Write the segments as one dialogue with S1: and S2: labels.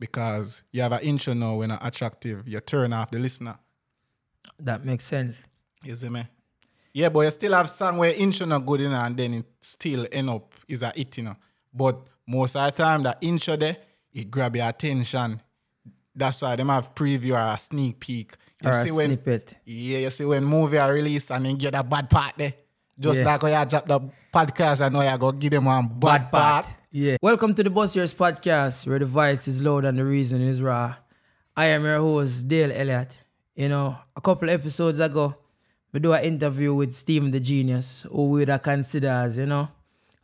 S1: because you have an intro now when it's attractive, you turn off the listener.
S2: That makes sense.
S1: You see me? Yeah, but you still have song where intro not good enough and then it still end up is a hit, you know. But most of the time that intro there, it grab your attention. That's why them have preview or a sneak peek. You
S2: Or a
S1: see when
S2: snippet.
S1: Yeah, you see when movie are released and then get a bad part there. Just
S2: Yeah.
S1: like when you drop the podcast, I know you go give them one bad, part.
S2: Yeah. Welcome to the Boss Years podcast, where the voice is loud and the reason is raw. I am your host, Dale Elliott. You know, a couple episodes ago, we do an interview with Stephen the Genius, who we would consider as, you know,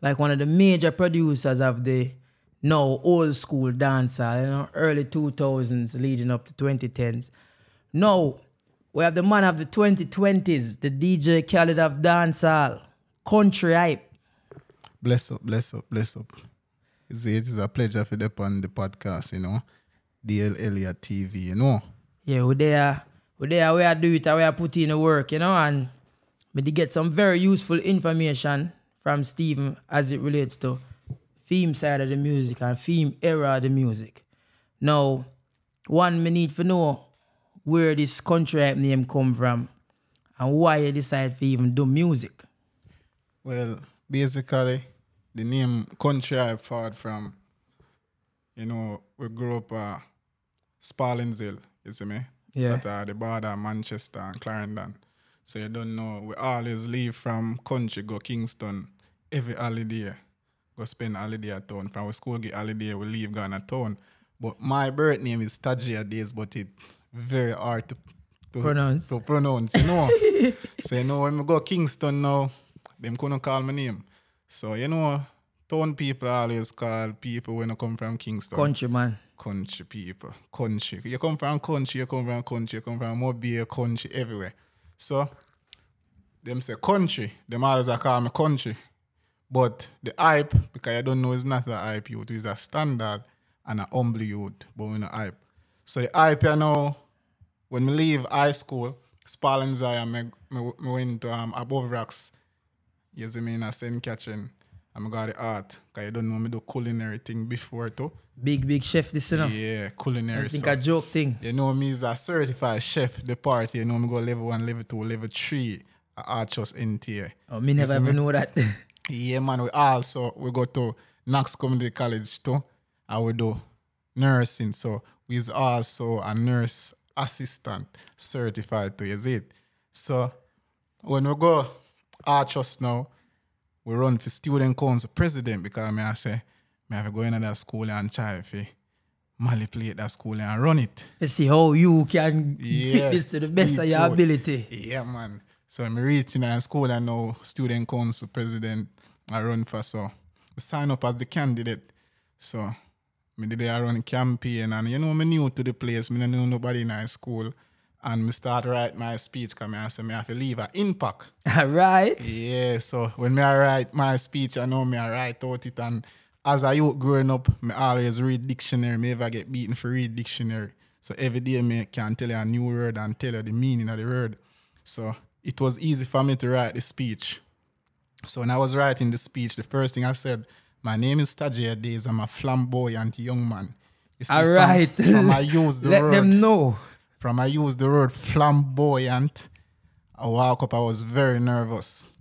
S2: like one of the major producers of the now old school dancehall, you know, early 2000s leading up to 2010s. Now, we have the man of the 2020s, the DJ Khaled of dancehall, Countree Hype.
S1: Bless up, bless up, bless up. You it is a pleasure for them on the podcast, you know. DL Elliott TV, you know.
S2: Yeah, we there, we there, where I do it, where I put in the work, you know, and we did get some very useful information from Stephen as it relates to theme side of the music and theme era of the music. Now, one me need to know where this country name come from and why you decide to even do music.
S1: Well, basically, the name country I thought from, you know, we grew up uh, Sparlings Hill, you see me?
S2: Yeah.
S1: That uh, the border of Manchester and Clarendon. So you don't know, we always leave from country, go Kingston every holiday. Go spend holiday at town. From our school get holiday, we leave at town. But my birth name is Tajia Days, but it very hard to, to
S2: Pronounce.
S1: To pronounce, you know. so you know when we go Kingston now, them couldn't call my name. So you know, town people always call people when I come from Kingston
S2: Country man.
S1: country people, country. You come from country, you come from country, you come from mobile country, everywhere. So, them say country, them always call me country. But the hype, because I don't know, it's not a hype youth, it's a standard and a humble youth, but we no hype. So the hype, you know, when we leave high school, Spalding Zion, me, me, me went to um, above rocks. You see me in a St. Catherine. And I got the art, because you don't know me do culinary thing before too.
S2: Big, big chef, this, you know.
S1: Yeah, culinary.
S2: I think
S1: so-
S2: a joke thing.
S1: you know me is a certified chef, the party, you know me go level one, level two, level three, Archers NTA.
S2: Oh, me never even know that.
S1: Yeah, man, we also, we go to Knox Community College too, and we do nursing. So we is also a nurse assistant certified to is it. So when we go Archers now, we run for student council president because me I say, me have to go into that school and try to manipulate that school and run it.
S2: to see how you can
S1: Yeah,
S2: fit this to the best of your
S1: out.
S2: ability.
S1: Yeah, man. So I'm reaching in school and now student council president I run for so I sign up as the candidate. So me did I run campaign and you know me new to the place, me no know nobody in high school. And me start write my speech come I say me have to leave an impact.
S2: All right.
S1: Yeah, so when me I write my speech, I know me I write out it and as I youth growing up, me always read dictionary. Me ever get beaten for read dictionary. So every day me can tell you a new word and tell you the meaning of the word. So it was easy for me to write the speech. So when I was writing the speech, the first thing I said, my name is Tajia Days. I'm a flamboyant young man. You see,
S2: All
S1: from- From, I use the
S2: Let
S1: word
S2: them know.
S1: From I used the word flamboyant, I walk up, I was very nervous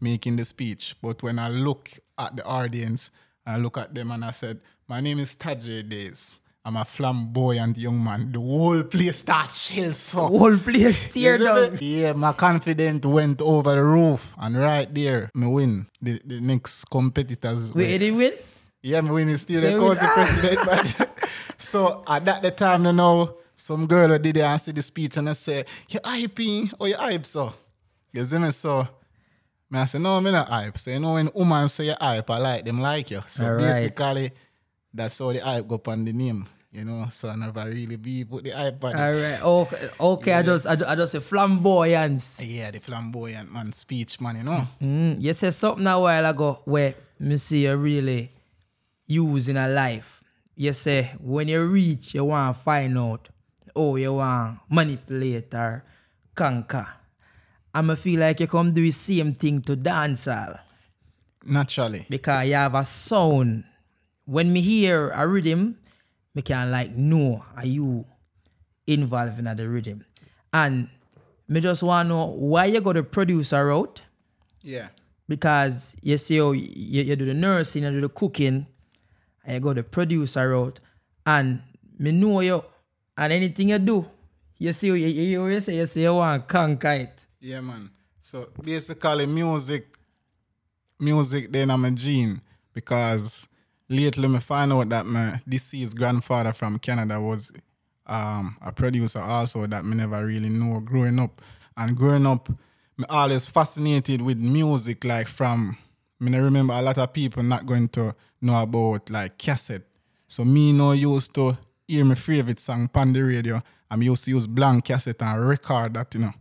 S1: making the speech. But when I look at the audience, I look at them and I said, My name is Tajay Days. I'm a flamboyant young man. The whole place starts shell so.
S2: Whole place tear down.
S1: Yeah, my confidence went over the roof. And right there, me win. The, the next competitors.
S2: Wait,
S1: were-
S2: did win?
S1: yeah, me win is still the council president. So at that the time, you know, some girl did it and see the speech and I say, You hyping or you hype so? You see me? So me I say, No, me not hype. So you know when woman say you hype, I like them like you. So
S2: Alright.
S1: basically that's how the hype go up on the name. You know, so I never really be put the hype on it.
S2: All right. Okay. Okay. I just I, I just say flamboyance.
S1: Yeah, the flamboyant man speech, man, you know.
S2: Mm, you said something a while ago where me see you really using a life. You say when you reach, you want to find out oh you want manipulate or conquer. I'ma feel like you come do the same thing to dancehall
S1: Naturally.
S2: because you have a sound. When me hear a rhythm, me can like know are you involved in the rhythm. And me just wanna know why you go the producer route
S1: Yeah.
S2: because you see how you, you do the nursing, you do the cooking, and you go the producer route. And me know you and anything you do, you see you, you, you say you say you want to conquer it.
S1: Yeah, man. So basically, music, music, then I'm a gene because lately me find out that my deceased grandfather from Canada was um, a producer also that me never really know growing up. And growing up, me always fascinated with music, like from, me I remember a lot of people not going to know about like cassette. So me no used to hear my favorite song on the radio. I'm used to use blank cassette and record that, you know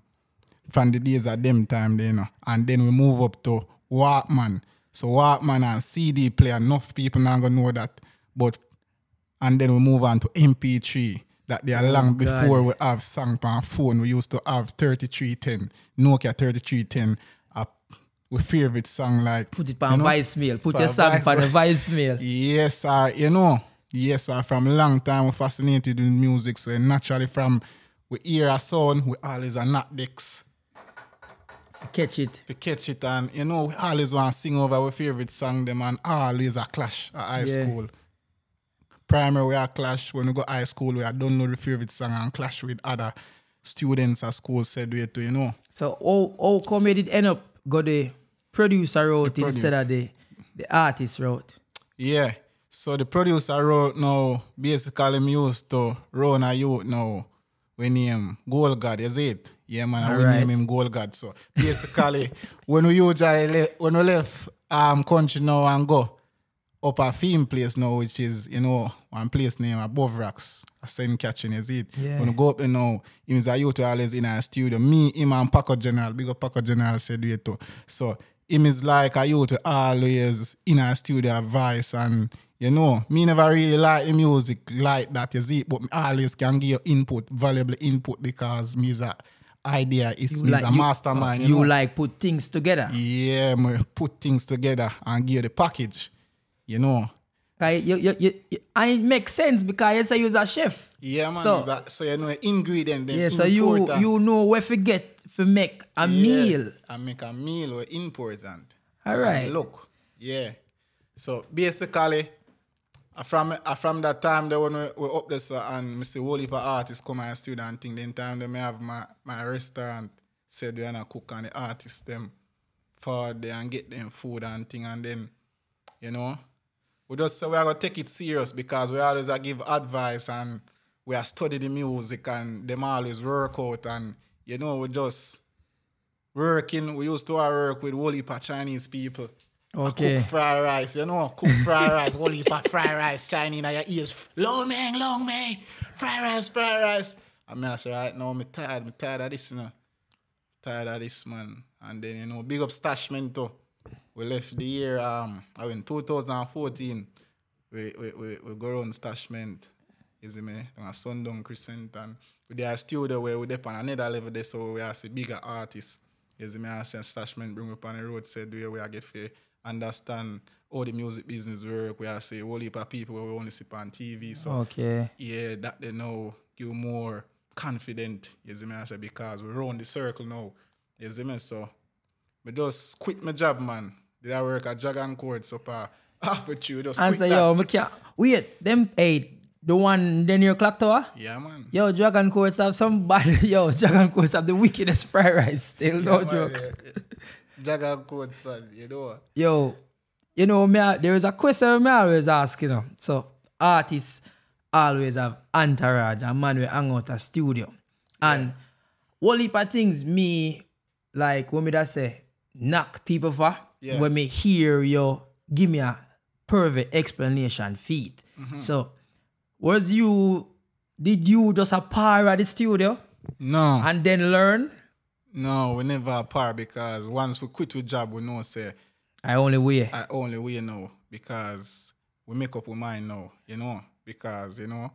S1: from the days of them time, there, you know. And then we move up to Walkman. So Walkman and CD player, enough people not gonna know that. But and then we move on to MP3. That they are long
S2: God.
S1: before we have song on phone. We used to have 3310, Nokia 3310. Uh, we favorite song like
S2: Put it on
S1: you know?
S2: voicemail. Put your song on the voicemail.
S1: Yes, sir. You know, yes, sir. From long time, we're fascinated in music. So naturally, from we hear a sound, we always are not dicks.
S2: Catch it.
S1: We catch it and you know we always want to sing over our favorite song them and always a clash at high
S2: Yeah.
S1: school. Primary we are clash. When we go high school we are don't know the favorite song and clash with other students at school said we to, you know.
S2: So how, how come did end up go the producer route
S1: The
S2: instead of the, the artist route?
S1: Yeah. So the producer wrote now basically me used to run a youth now. We name Gold God, is it? Yeah man, and we
S2: Alright.
S1: name him Gold God. So basically when we usually when we left um country now and go up a theme place now, which is, you know, one place named Above Rocks, a Saint Catherine, is it?
S2: Yeah.
S1: When we go up there now, him is a youth always in our studio. Me, him and Paco General, big up Paco General said we too. So him is like a youth always in our studio advice and you know, me never really like music like that, is it? But me always can give you input, valuable input because me is a idea is me is a mastermind. You,
S2: you
S1: know?
S2: like put things together.
S1: Yeah, me put things together and give you the package. You know.
S2: Okay, you, you, you, you- and it makes sense because you say you're a chef.
S1: Yeah, man.
S2: So-
S1: that, so you know ingredient.
S2: Yeah, so you you know where to get to make a
S1: Yeah,
S2: meal.
S1: And make a meal were important.
S2: All right.
S1: And look, yeah. So basically, from uh, from that time that when we, we up there and Mr. Whole heap of come and studio and thing, then time they may have my, my restaurant said we gonna cook and the artists them for there and get them food and thing and then you know we just we are gonna take it serious because we always a give advice and we are study the music and them always work out and you know we just working. We used to work with whole heap Chinese people. I
S2: Okay.
S1: Cook fried rice, you know, cook fried rice, whole heap of fried rice, Chinese in your ears. Long man, long man, fried rice, fried rice. I mean, I say right now, me tired, me tired of this, you know. Tired of this, man. And then, you know, big up Stashman too. We left the year, um, I mean, 2014. We, we, we, we go around Stashment, you see me, on a Sundown Crescent, and we did a studio where we dip on another level there, so we are see bigger artists. You see me, I say Stashment bring up on the road, said where we are get to understand all the music business work, we I say whole heap of people where we only see on TV, so
S2: Okay.
S1: yeah, that they know you more confident, you see me, I say, because we're around the circle now, you see me, so I just quit my job, man. Did I work at Dragon Court, so uh, half with you, just
S2: And
S1: quit
S2: say,
S1: that.
S2: yo. Wait, them eight. The one then your clock tower?
S1: Yeah, man.
S2: Yo, Dragon Courts have some bad. Yo, Dragon Courts have the wickedest fried rice still. No
S1: Man,
S2: joke.
S1: yeah, yeah. Dragon Court, man, you know.
S2: Yo, you know, me, there is a question me always ask, you know. So, artists always have entourage and man will hang out a studio. And one heap of things me, like, when me that say, knock people for,
S1: Yeah.
S2: when me hear you give me a perfect explanation feed. Mm-hmm. So, was you, did you just a par at the studio
S1: No,
S2: and then learn?
S1: No, we never apart because once we quit our job, we know say
S2: I only way.
S1: I only we know because we make up our mind now, you know, because you know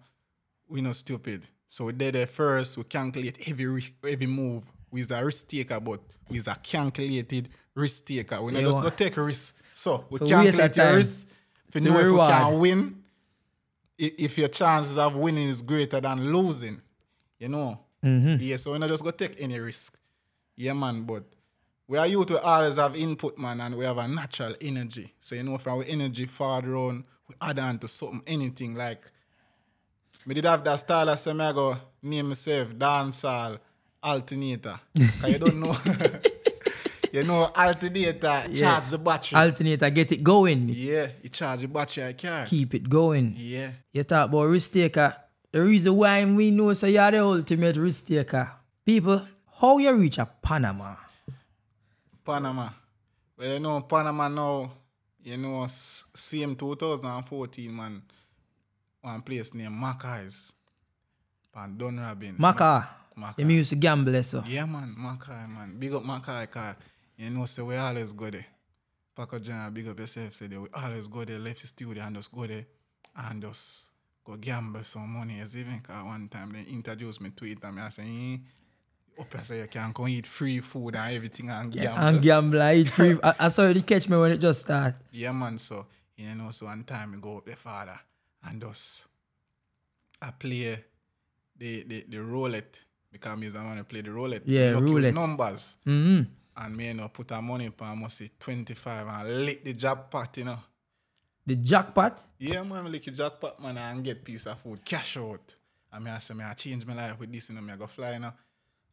S1: we not stupid. So we did it first. We calculate every every move. We's a risk taker, but we's a calculated risk taker. We not
S2: you
S1: just go take a risk. So we
S2: So
S1: calculate your risk to
S2: to
S1: know if we can win. if your chances of winning is greater than losing, you know. Mm-hmm. Yeah, so we're not just go take any risk. Yeah, man, but we are youth, we always have input, man, and we have a natural energy. So, you know, from our energy forward round, we add on to something, anything like. we did have that style I say, I go name myself dancehall alternator. Cause you don't know. you know, alternator charge the battery.
S2: Alternator, get it going.
S1: yeah, it charge the battery I car.
S2: Keep it going.
S1: Yeah.
S2: You talk about risk taker. The reason why we know so you're the ultimate risk taker. People, how you reach a Panama?
S1: Panama. Well, you know, Panama now, you know, same 2014, man, one place named Mackay's. Pan Dunrobin.
S2: Maka.
S1: Maca.
S2: You used to gamble, so.
S1: Yeah, man, Mackay, man. Big up Mackay, car. You know, so we always go there. Paco General, big up yourself, say there. We always go there, left the studio and just go there and just go gamble some money. As even cause one time they introduced me to it and I say, eh, up I say you can go eat free food and everything and gamble.
S2: And gamble, I eat free. I, I saw you catch me when it just started.
S1: Yeah, man. So, you know, so one time I go up the father and just I play the the, the roulette because me is a man who play the roulette.
S2: Yeah,
S1: Lucky
S2: roulette.
S1: numbers.
S2: Mm-hmm.
S1: And me, you know, put a money for I must say 25 and lick the jackpot, you know.
S2: The jackpot.
S1: Yeah, man, I lick the jackpot, man, and get piece of food, cash out. And me, I say, me, I change my life with this, you know, me, I go fly, you know.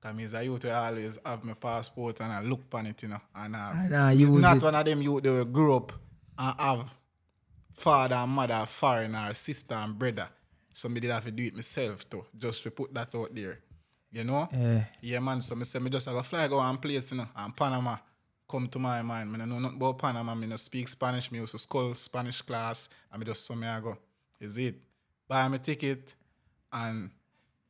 S1: Because me is a youth, I always have my passport and I look on it, you know. And uh,
S2: And I
S1: it's
S2: use
S1: not
S2: it.
S1: one of them youth that will grow up and have father and mother foreign or sister and brother. So me did have to do it myself too, just to put that out there. You know?
S2: Yeah.
S1: Yeah, man. So me say me just I go fly go one place, you know, and Panama come to my mind. Me no know nothing about Panama. Me no speak Spanish. Me used to school Spanish class, and me just so me I go. Is it? Buy me ticket, and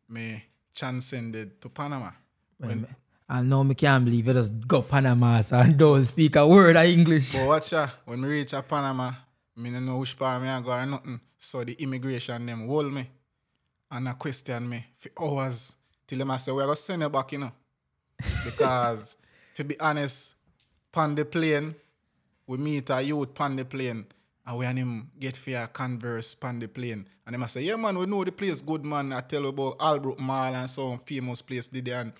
S1: me transcended to Panama. When,
S2: I know me can't believe you just go Panama so and don't speak a word of English.
S1: but watch ya, when me reach a Panama, me no know which part me I go or nothing. So the immigration them hold me and a question me for hours till them I say we are gonna send you back, you know. Because to be honest, pan the plane, we meet a youth pan the plane and we and him get for a converse pan the plane. And them I say, yeah man, we know the place good man. I tell you about Albrook Mall and some famous place did they and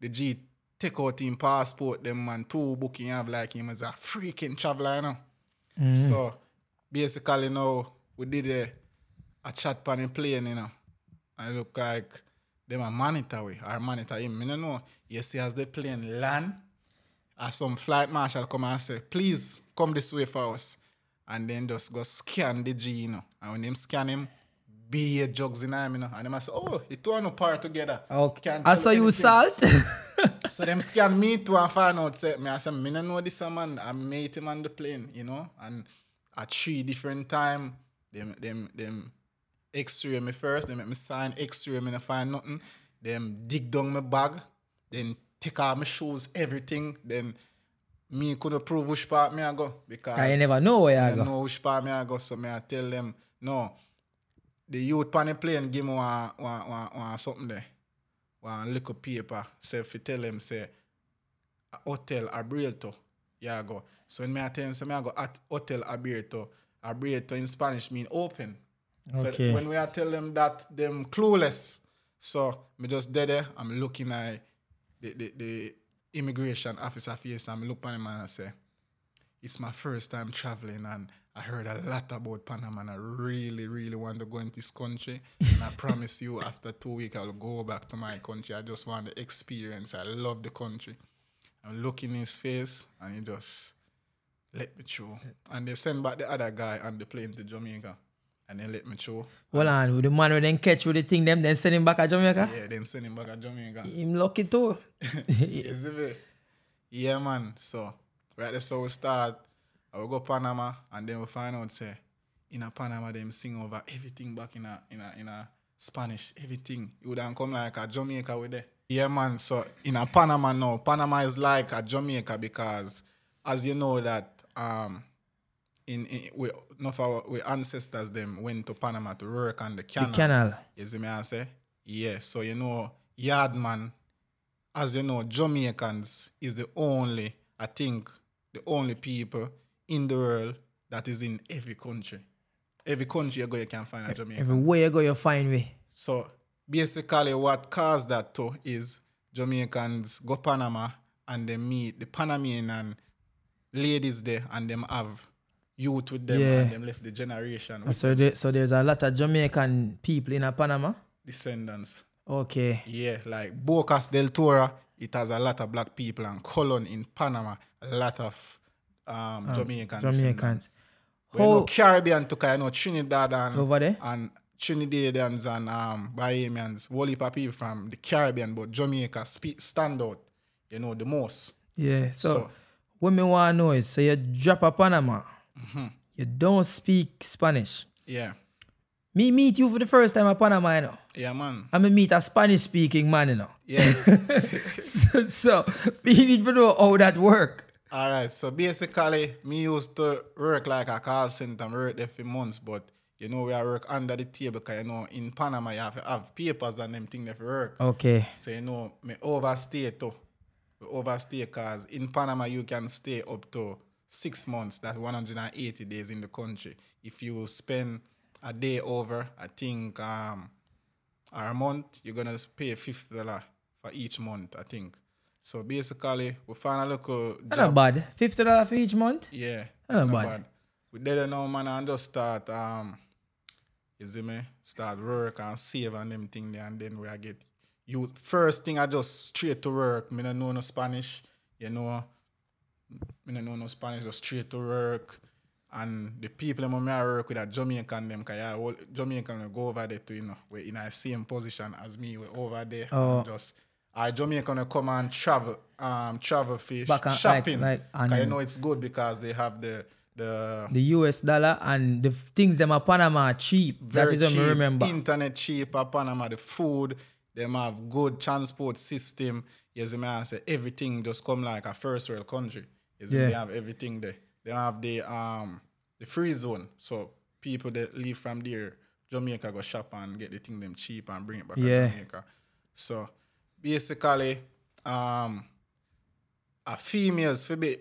S1: the G take out him passport, them man two booking have like him as a freaking traveler, you know. Mm. So basically now we did a, a chat pan the plane, you know. And it look like them a monitor we or monitor him. I don't know. You see as the plane land, as some flight marshal come and say, please come this way for us. And then just go scan the G, you know. And when them scan him, be a jugs in him, you know. And them I say, oh, it two no par together.
S2: Okay.
S1: Can't
S2: ah,
S1: I
S2: saw you salt.
S1: So them scan me too and find out say me I say me no know this man. I met him on the plane, you know, and at three different time them them them X-ray me first. They make me sign X-ray. Me no find nothing. Them dig down my bag. Then take out my shoes, everything. Then me couldn't prove which part me I go because
S2: I never know where
S1: I
S2: I go.
S1: know which part me I go. So me I tell them no. The youth on the plane give me one, one, one, one something there. One little paper. So if you tell them say hotel Abrieto. Yeah, I go. So when me I tell them, say me I go at hotel Abrieto. Abrieto in Spanish mean open.
S2: Okay.
S1: So when we are tell them that them clueless. So me just dead there. I'm looking at the, the, the immigration officer face and I look at him and I say, it's my first time traveling and I heard a lot about Panama and I really, really want to go into this country. And I promise you, after two weeks, I'll go back to my country. I just want the experience. I love the country. I'm looking in his face and he just let me through. And they send back the other guy on the plane to Jamaica and they let me through.
S2: Well, on with the man who then catch with the thing, them then send him back to Jamaica.
S1: Yeah, them send him back to Jamaica.
S2: Him lucky too.
S1: Is it? Yeah, man. So, right there, so we start. I will go Panama, and then we find out say in a Panama them sing over everything back in a in a in a Spanish, everything. You would have come like a Jamaica with it. Yeah, man. So in a Panama now, Panama is like a Jamaica because, as you know that um, in, in we enough our we ancestors them went to Panama to work on the canal.
S2: The
S1: canal. You see me I say? Yeah. So you know, Yardman, as you know, Jamaicans is the only, I think, the only people in the world that is in every country. Every country you go, you can find a Jamaican.
S2: Everywhere you go, you find me.
S1: So basically, what caused that too is Jamaicans go Panama and they meet the Panamanian ladies there, and them have youth with them,
S2: Yeah.
S1: and them left the generation with
S2: So, there, so there's a lot of Jamaican people in a Panama.
S1: descendants.
S2: Okay.
S1: Yeah, like Bocas del Toro, it has a lot of black people, and Colon in Panama, a lot of um, Jamaican. descendants.
S2: Jamaicans.
S1: Well, you know,
S2: How
S1: Caribbean took, I know Trinidad and
S2: over there?
S1: and Trinidadians and um, Bahamians, whole heap of people from the Caribbean, but Jamaica speak, stand out, you know, the most.
S2: Yeah. So,
S1: So-
S2: what me want to know is, so you drop a Panama,
S1: Mm-hmm.
S2: you don't speak Spanish.
S1: Yeah,
S2: Me meet you for the first time at Panama, you know.
S1: yeah, man.
S2: I me meet a Spanish speaking man, you know.
S1: Yeah.
S2: so, so we need to know how that work.
S1: All right. So basically, me used to work like a call center. I worked there for months, but you know, we are work under the table because you know, in Panama, you have to have papers and them thing for work.
S2: Okay.
S1: So you know, me overstay too. We overstay cause in Panama you can stay up to six months. That's 180 days in the country. If you spend a day over, I think um, or a month, you're gonna pay fifty dollar for each month. I think. So basically, we find a local job.
S2: not bad. Fifty dollars for each month.
S1: Yeah.
S2: Not
S1: not
S2: bad.
S1: We did now, man, and just start um you see me? Start work and save and them thing there and then we I get you first thing I just straight to work. Me no know no Spanish, you know. Me no know no Spanish, just straight to work. And the people them I work with are Jamaican them cause yeah, all Jamaican go over there to, you know, we're in the same position as me, we're over there
S2: Oh.
S1: and just I Jamaican come and travel, um, travel fish,
S2: and-
S1: shopping.
S2: like-
S1: Cause you know it's good because they have the the
S2: The US dollar and the things them at Panama are cheap.
S1: very
S2: that is
S1: cheap
S2: me remember.
S1: internet cheap at Panama. The food, them have good transport system. Me I say everything just come like a first world country. See,
S2: Yeah.
S1: they have everything there. They have the um the free zone. So people that leave from there, Jamaica go shop and get the thing them cheap and bring it back
S2: Yeah.
S1: to Jamaica. So basically, um a females for be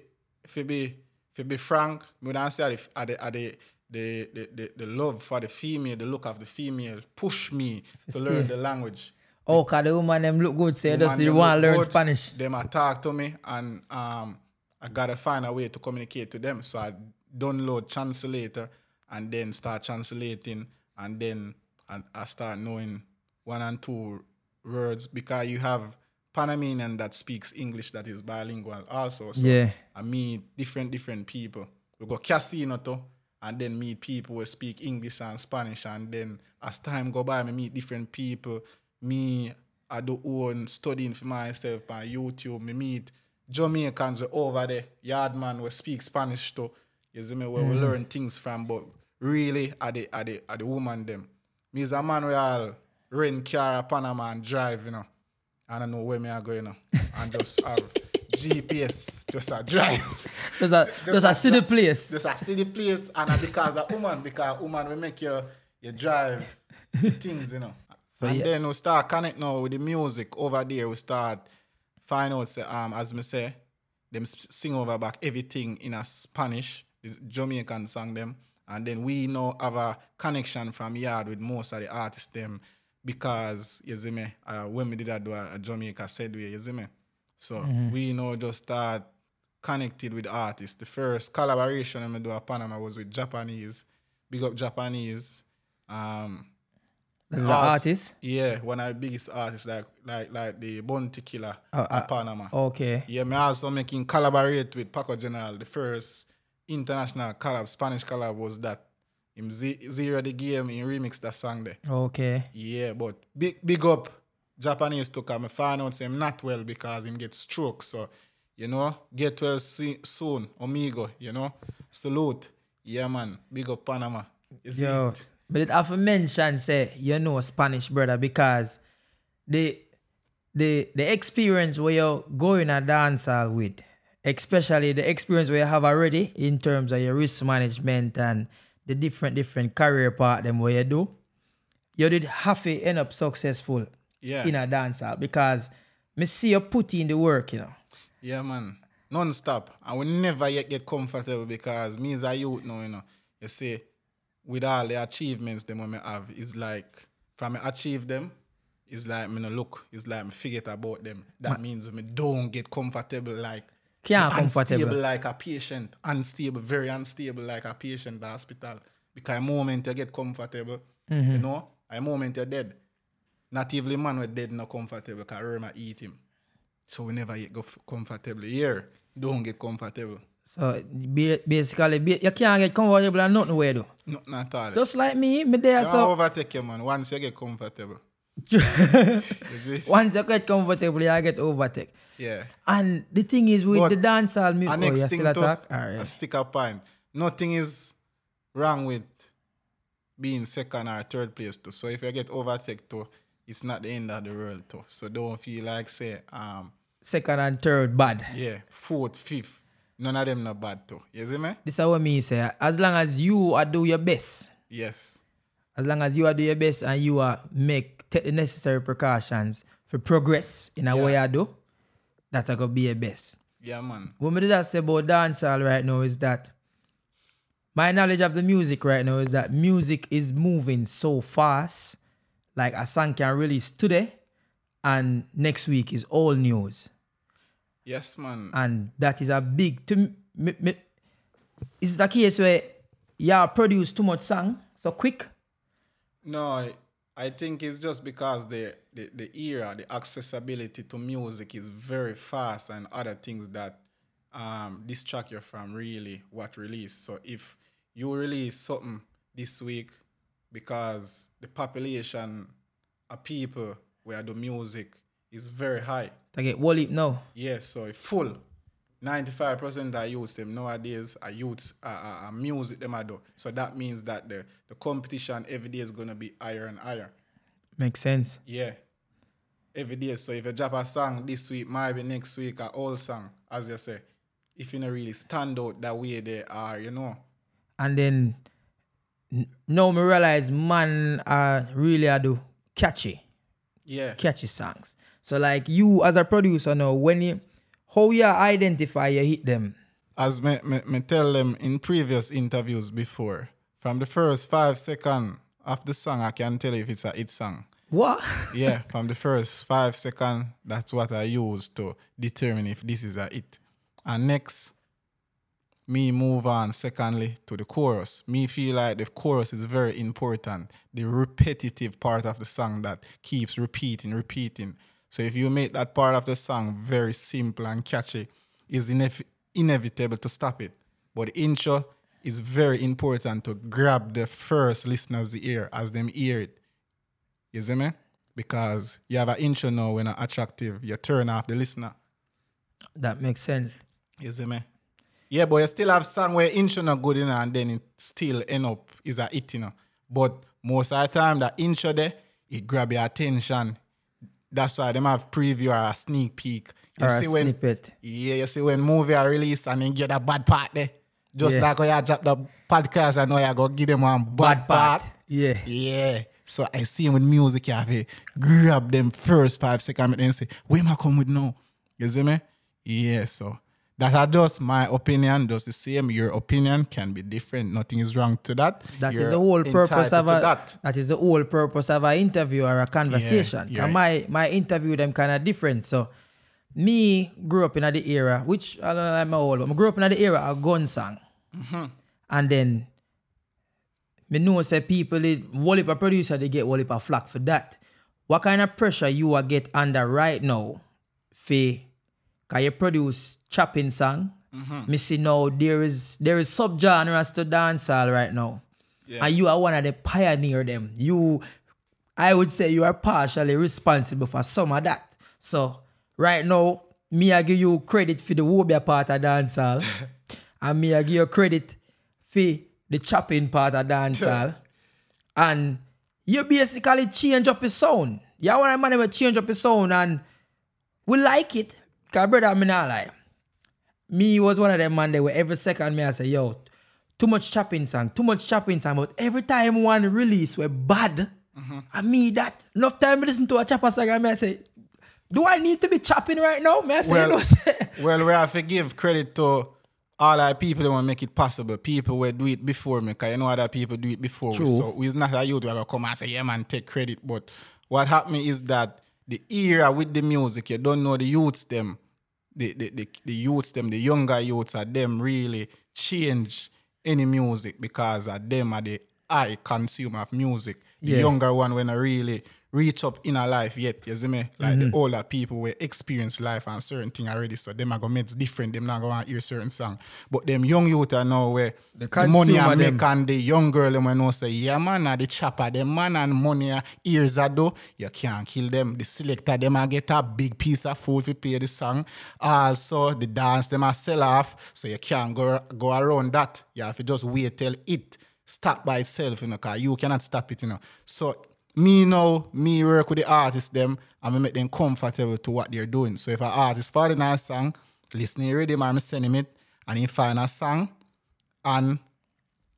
S1: for be for be frank, me don't say the are the, are the, the, the, the, the love for the female, the look of the female push me to learn the language.
S2: Oh, cause the woman them look good, so you just want to learn
S1: good,
S2: Spanish.
S1: Them a talk to me and um I gotta find a way to communicate to them. So I download translator and then start translating and then and I start knowing one and two words because you have Panamanian that speaks English that is bilingual also. So
S2: Yeah.
S1: I meet different different people. We go casino too, and then meet people who speak English and Spanish, and then as time go by, I meet different people. Me, I do own studying for myself on YouTube. Me meet Jamaicans who over there, yardman who speak Spanish too. You see me, where we mm. learn things from, but really are the are the are the woman them. Me is a man where I'll rent car Panama and drive, you know. And I don't know where me are going, you know. And just have GPS, just a drive.
S2: Just a, just a city place.
S1: Just a city place and a because a woman, because a woman will make you you drive things, you know. and
S2: yeah.
S1: then we start connect now with the music over there. We start find out say, um as me say, them sing over back everything in a Spanish, the Jamaican song them. And then we now have a connection from yard with most of the artists them because you see me, uh, when we did that do a, a Jamaica said we, you see me. So we now just start connected with artists. The first collaboration I do at Panama was with Japanese. Big up Japanese. Um
S2: As an artist.
S1: Yeah, one of the biggest artists like like like the Bounty Killer
S2: Oh,
S1: at uh, Panama.
S2: Okay.
S1: Yeah, me also making collaborate with Paco General. The first international collab, Spanish collab was that. Him ze- zero the game in remix that song there.
S2: Okay.
S1: Yeah, but big big up Japanese took him. I find out say him not well because him get stroke. So, you know, get well soon, amigo, you know. Salute. Yeah man. Big up Panama. See
S2: Yo,
S1: it?
S2: But it have to mention say you know Spanish brother because the the the experience where you're going a dancehall with, especially the experience where you have already in terms of your risk management and the different different career part them where you do, you did have to end up successful
S1: Yeah.
S2: in a dancehall because me see you put in the work, you know.
S1: Yeah, man. Non-stop. I will never yet get comfortable because me as a youth now, you know, you see, with all the achievements them when me have, is like from me achieve them, it's like me no look, it's like me forget about them. That means me don't get comfortable like
S2: Can't comfortable.
S1: unstable like a patient, unstable, very unstable like a patient in the hospital. Because a moment you get comfortable,
S2: Mm-hmm.
S1: you know, a moment you're dead. Not even the man with dead not comfortable because Roma eat him. So we never get go f- comfortable. Here, don't get comfortable.
S2: So basically, you can't get comfortable and nothing way though.
S1: Nothing at all.
S2: Just like me, me there
S1: Don't
S2: so
S1: overtake you, man. Once you get comfortable.
S2: Once you get comfortable, you get overtake.
S1: Yeah.
S2: And the thing is with
S1: But
S2: the dancehall music, oh,
S1: next
S2: you
S1: thing
S2: still attack?
S1: a
S2: Alright.
S1: stick up point. Nothing is wrong with being second or third place too. So if you get overtake too, it's not the end of the world too. So don't feel like say um
S2: Second and third bad.
S1: yeah fourth fifth. None of them not bad too. You see me?
S2: This is what me say. As long as you are do your best,
S1: Yes.
S2: as long as you are do your best and you are make take the necessary precautions for progress in a
S1: Yeah.
S2: way I do, that I could be your best.
S1: Yeah man.
S2: What me did I say about dancehall right now is that my knowledge of the music right now is that music is moving so fast. Like a song can release today, and next week is all news,
S1: Yes man.
S2: and that is a big. To me, me, is the case where you produce too much song so quick?
S1: No, I, I think it's just because the, the, the era, the accessibility to music is very fast and other things that um, distract you from really what release. So if you release something this week because the population of people where the music is very high,
S2: I get wall now.
S1: Yes, so full. 95% of youths them nowadays are youths are, are, are music them I do. So that means that the, the competition every day is gonna be higher and higher.
S2: Makes sense.
S1: Yeah. Every day. So if you drop a song this week, maybe next week a old song, as you say. If you don't really stand out that way they are, you know.
S2: and then now me realize man are really I do catchy.
S1: Yeah.
S2: catchy songs. So like you as a producer now, when you how you identify you hit them.
S1: As me, me, me tell them in previous interviews before, from the first five second of the song, I can tell you if it's a hit song.
S2: What?
S1: yeah, from the first five second, that's what I use to determine if this is a hit. And next, me move on secondly to the chorus. Me feel like the chorus is very important. The repetitive part of the song that keeps repeating, repeating. So if you make that part of the song very simple and catchy, it's inev- inevitable to stop it. But the intro is very important to grab the first listener's ear as them hear it. You see me? Because you have an intro now when it's attractive, you turn off the listener.
S2: That makes sense.
S1: You see me? Yeah, but you still have song where intro not good enough and then it still end up is a hit, you know. But most of the time that intro there, it grab your attention. That's why them have preview or a sneak peek. You
S2: Or
S1: see when
S2: snippet.
S1: yeah, you see when movie are release and then get a bad part there. Just
S2: Yeah.
S1: like how you drop the podcast and now you go give them one bad,
S2: Bad part.
S1: part.
S2: Yeah.
S1: Yeah. So I see him with music, to grab them first five seconds and say, where am I come with now? You see me? Yeah, so that are just my opinion, just the same. Your opinion can be different. Nothing is wrong to that.
S2: That is
S1: You're
S2: the whole purpose of
S1: entitled to
S2: a
S1: that.
S2: that is the whole purpose of an interview or a conversation.
S1: Yeah,
S2: my my interview them kind of different. So me grew up in the era, which I don't know I'm old, but I grew up in the era of gun song.
S1: Mm-hmm.
S2: And then me know say people did wall a producer they get wall a flack for that. What kind of pressure you are get under right now for can you produce chopping song?
S1: Mm-hmm.
S2: Me see now there is there is subgenres to dancehall right now.
S1: Yeah.
S2: And you are one of the pioneer them. You I would say you are partially responsible for some of that. So right now, me I give you credit for the obeah part of dancehall. and me I give you credit for the chopping part of dancehall. and you basically change up his sound. You want a man who change up his sound and we like it. Cause brother, I'm not lie. Me was one of them man there where every second me I say, yo, too much chopping song, too much chopping song. But every time one release were bad, mm-hmm. I me that enough time I listen to a chopper song and me I say, do I need to be chopping right now? Me I say,
S1: Well,
S2: you know, say,
S1: well, we have to give credit to all our people that want to make it possible. People will do it before me, because you know other people do it before
S2: True.
S1: we. So it's not a youth who will come and say, yeah, man, take credit. But what happened is that the era with the music, you don't know the youths them, the, the, the, the youths them, the younger youths are them really change any music because of them are the high consumer of music. The
S2: Yeah.
S1: younger one when I really reach up in a life yet, you see me? Like
S2: Mm-hmm.
S1: the older people will experience life and certain thing already, so them are gonna make different, them not gonna hear certain song. But them young youth are now where
S2: The
S1: the, money I make
S2: them.
S1: and the young girl them know say, yeah man, and the chopper, them man and money are ears are do, you can't kill them. The selector them a get a big piece of food to pay the song. Also the dance them a sell off, so you can't go go around that. You have to just wait till it stop by itself, you know, cause you cannot stop it, you know. So me now, me work with the artists them and me make them comfortable to what they're doing. So if an artist find a nice song, listening ready, man, me send him it, and he find a song, and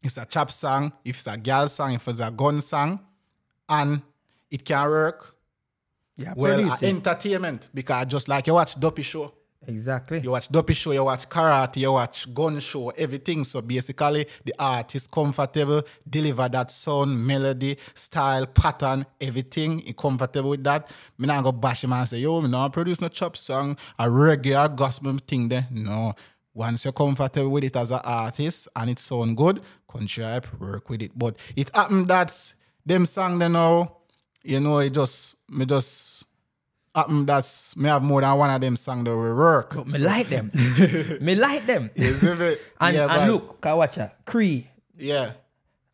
S1: it's a chap song, if it's a girl song, if it's a gun song, and it can work.
S2: Yeah,
S1: Well, entertainment because just like you watch Duppy show,
S2: exactly.
S1: you watch Duppy show, you watch karate, you watch gun show, everything. So basically, the artist comfortable, deliver that sound, melody, style, pattern, everything. He comfortable with that. Me not go bash him and say, yo, me not produce no chop song, a regular gospel thing there. No. Once you're comfortable with it as an artist and it sound good, Countree Hype, work with it. But it happened that them song they know, you know, it just me just happen that's me have more than one of them song that will work.
S2: But me like them. me like them.
S1: You see me?
S2: And,
S1: yeah,
S2: and look, Kawacha, Cree,
S1: Yeah.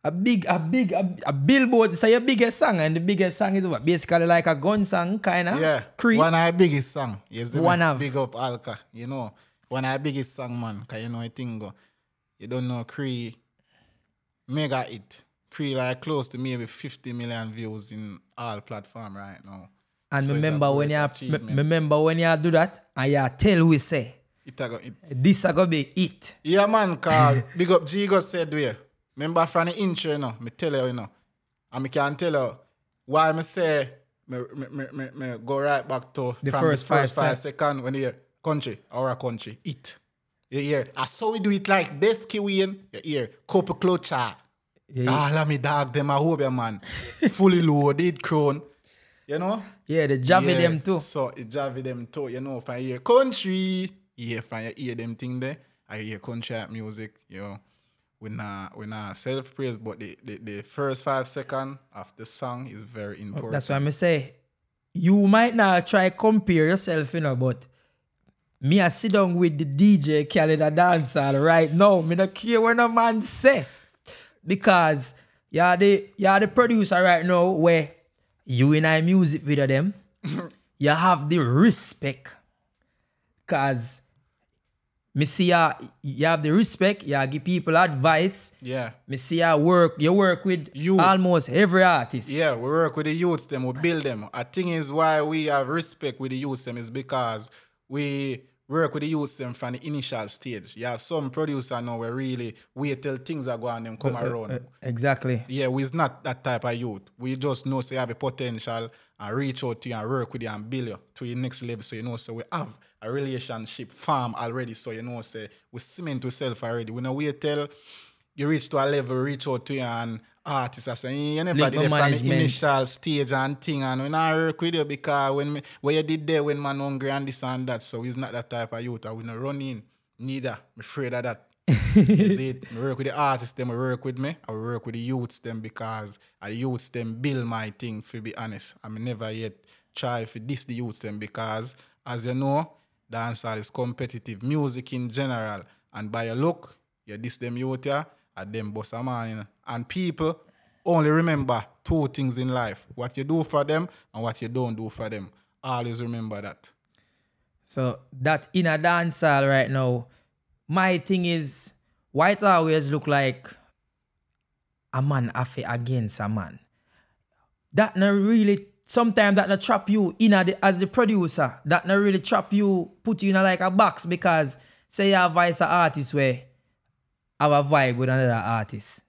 S2: a big, a big, a, a billboard. Say your biggest song, and the biggest song is what? Basically like a gun song, kind of.
S1: Yeah.
S2: Cree.
S1: One of the biggest song. See
S2: One
S1: me?
S2: of.
S1: Big up Alka. You know. One of the biggest song, man. Cause you know a thing go. You don't know Cree mega hit. Cree like close to maybe 50 million views in all platform right now.
S2: And
S1: So
S2: remember when you remember when you do that, and you tell we say
S1: It a go, it,
S2: this a be it.
S1: Yeah, man, cause big up Gigo said we. Remember from the intro, you know, me tell you, you know. And me can tell you why me say me, me, me, me, me go right back to
S2: The
S1: from
S2: first
S1: the first
S2: five
S1: five second when you country, our country, it. You hear, I saw we do it like this, Kiwian. You hear, couple clutcher.
S2: Yeah,
S1: All of me dog, them a hope, yeah, man. Fully loaded crown. You know?
S2: Yeah, the with
S1: Yeah,
S2: them too.
S1: So the with them too. You know, if I hear country, yeah, if I hear them thing there, I hear country music, you know. We not we not self praise, but the, the, the first five second of the song is very oh, important.
S2: That's why I say you might not try compare yourself, you know, but me I sit down with the DJ calendar dancer right now. Me not care what no man say. Because you're the you're the producer right now where you in a music video them. you have the respect. Cause me see ya, you have the respect, you give people advice.
S1: yeah.
S2: Me see ya work, you work with
S1: Youths.
S2: almost every artist.
S1: Yeah, we work with the youths them, we build them. I think is why we have respect with the youths them is because we work with the youths them from the initial stage. Have some producer now where really wait till things are going them come around.
S2: Uh, exactly.
S1: Yeah, we's not that type of youth. We just know say you have a potential and reach out to you and work with you and build you to your next level. So you know, so we have a relationship farm already. So you know, say we cement yourself already. We know wait till you reach to a level, reach out to you and artists are saying you never
S2: Link
S1: did from the initial stage and thing and we not work with you because when me, what you did there when man hungry and this and that. So he's not that type of youth. and we not run in. Neither. I'm afraid of that. Is it? I work with the artists, them I work with me. I work with the youths, them because I youths, them build my thing, to be honest. I mean, never yet try for this the youths, them because, as you know, dancehall is competitive. Music in general. And by your look, you're this them youth, yeah, and them a man. You know. And people only remember two things in life. What you do for them and what you don't do for them. Always remember that.
S2: So that in a dancehall right now, my thing is white always look like a man affair against a man. That not really sometimes that not trap you in a as the producer. That not really trap you, put you in a, like a box because say you have vice artist where have a vibe with another artist.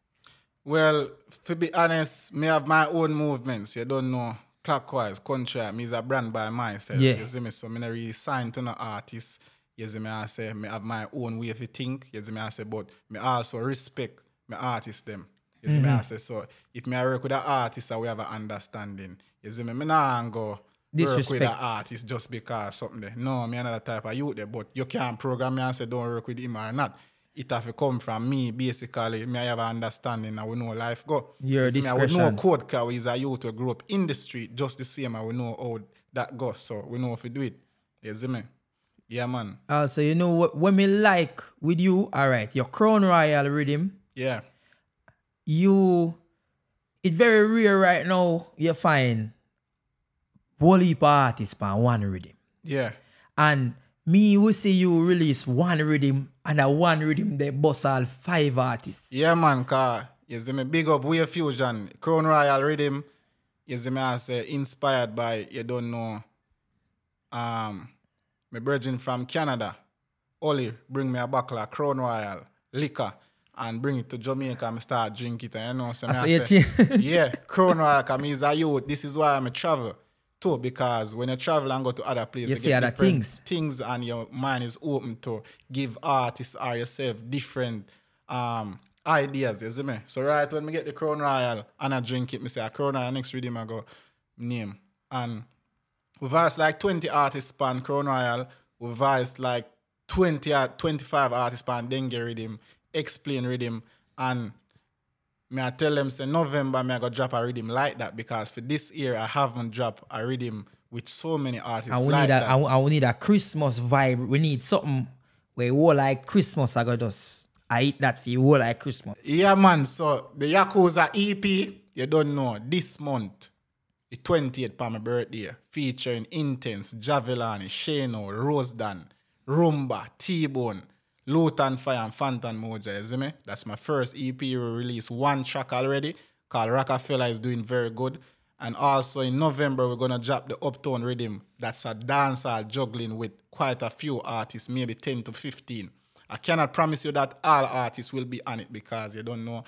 S1: Well, to be honest, me have my own movements. You don't know clockwise, country. Me is a brand by myself.
S2: Yeah.
S1: You see me? So me not really signed to no artist You see me I say me have my own way of think. You see me I say, but me also respect my artists them. You see me I mm-hmm. say so if me I work with an artist, I we have an understanding. You see me, me nah go work with
S2: Disrespect.
S1: an artist just because something there. No, me another type of youth there, but you can't program me and say don't work with him or not. It have to come from me, basically. Me I have an understanding and we know life go.
S2: Your
S1: You see me, I would know
S2: discretion.
S1: code car is a youth who grew up in the street just the same and we know how that goes. So we know if we do it. You see me? Yeah, man.
S2: Uh, also, you know what? When me like with you, all right, your Crown Royal rhythm,
S1: Yeah.
S2: you. It's very rare right now. You find whole heap artists on one rhythm,
S1: Yeah.
S2: and me will see you release one rhythm and a one rhythm they bust all five artists.
S1: Yeah, man, car. You see me, big up Wave Fusion, Crown Royal Rhythm. You see me, I say, inspired by, you don't know, um, my virgin from Canada, Oli, bring me a bottle of Crown Royal liquor and bring it to Jamaica and start drink it. And you know, so
S2: I
S1: I
S2: say, yeah,
S1: Crown Royal, because me is a youth. This is why I'm a travel too, because when you travel and go to other places,
S2: You
S1: get
S2: see other things.
S1: things and your mind is open to give artists or yourself different um ideas, you see me? So right when we get the Crown Royal and I drink it, me say a Crown Royal next rhythm I go name. And we've asked like 20 artists span Crown Royal, we've asked like 20 or 25 artists span Dengue rhythm, explain rhythm, and me I tell them say November me I go drop a rhythm like that because for this year I haven't dropped a rhythm with so many artists
S2: and we
S1: like
S2: need a,
S1: that.
S2: and we- and need a Christmas vibe. We need something where all like Christmas. I got just I eat that for you all like Christmas.
S1: Yeah, man. So the Yakuza EP, you don't know, this month, the 28th for my birthday, featuring Intence, Jahvillani, Shano, Rosedan, Rumba, T-Bone, Lutan Fyah, and Phantom Moja. Eh, you see me? That's my first EP. We released one track already called Rockefeller is doing very good. And also in November, we're gonna drop the Uptown Rhythm. That's a dancehall juggling with quite a few artists, maybe 10 to 15. I cannot promise you that all artists will be on it because you don't know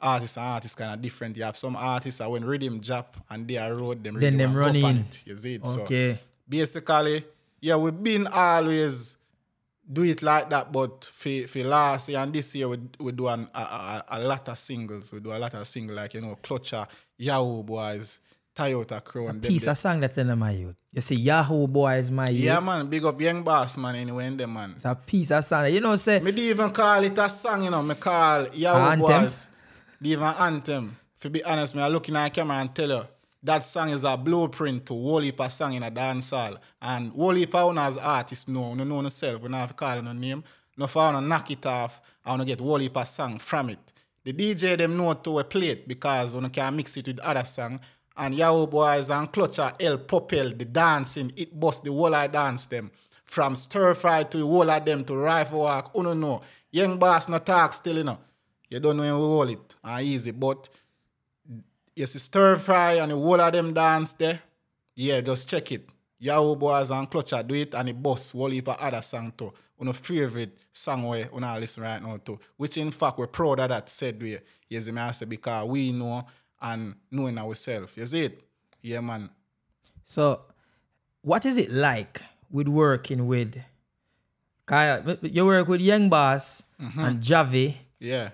S1: artists and artists kind of different. You have some artists that when rhythm drop and they are road, them
S2: Then
S1: rhythm
S2: them
S1: and
S2: run
S1: up on
S2: in.
S1: it. You see it?
S2: Okay.
S1: So basically, yeah, we've been always do it like that, but for, for last year and this year we, we do an, a, a, a lot of singles. We do a lot of singles like you know, Clutcher, Yahoo Boys, Toyota Crown. them
S2: Piece of song that in my youth. You see, Yahoo Boys, my youth.
S1: Yeah, man, big up Young Boss, man, anyway, in them, man.
S2: It's a piece of song. You know, say
S1: Me even call it a song, you know. Me call Yahoo Boys. The even anthem. To be honest, me I look in the camera and tell you that song is a blueprint to whole heap song in a dance hall. And whole heap of as artists know, no know yourself, we don't have to call no name. No for wanna knock it off, I wanna get whole heap song from it. The DJ them know to play it because we can mix it with other song. And Yahoo Boys and Clutcher help propel the dancing, it bust the whole I dance them. From stir fry to the whole of them to rifle walk, you know. Young boss no talk still, you know. You don't know how we hold it. And easy. But you see stir fry and the whole of them dance there. Yeah, just check it. Yahoo Boys and Clutcher do it and the boss whole heap of other song too. One of favorite song we now listen right now too. Which in fact we're proud of that said we. You see me I say because we know and knowing ourselves. You see it? Yeah man.
S2: So, what is it like with working with? Kaya, you work with Young Boss mm-hmm. and Javi.
S1: Yeah.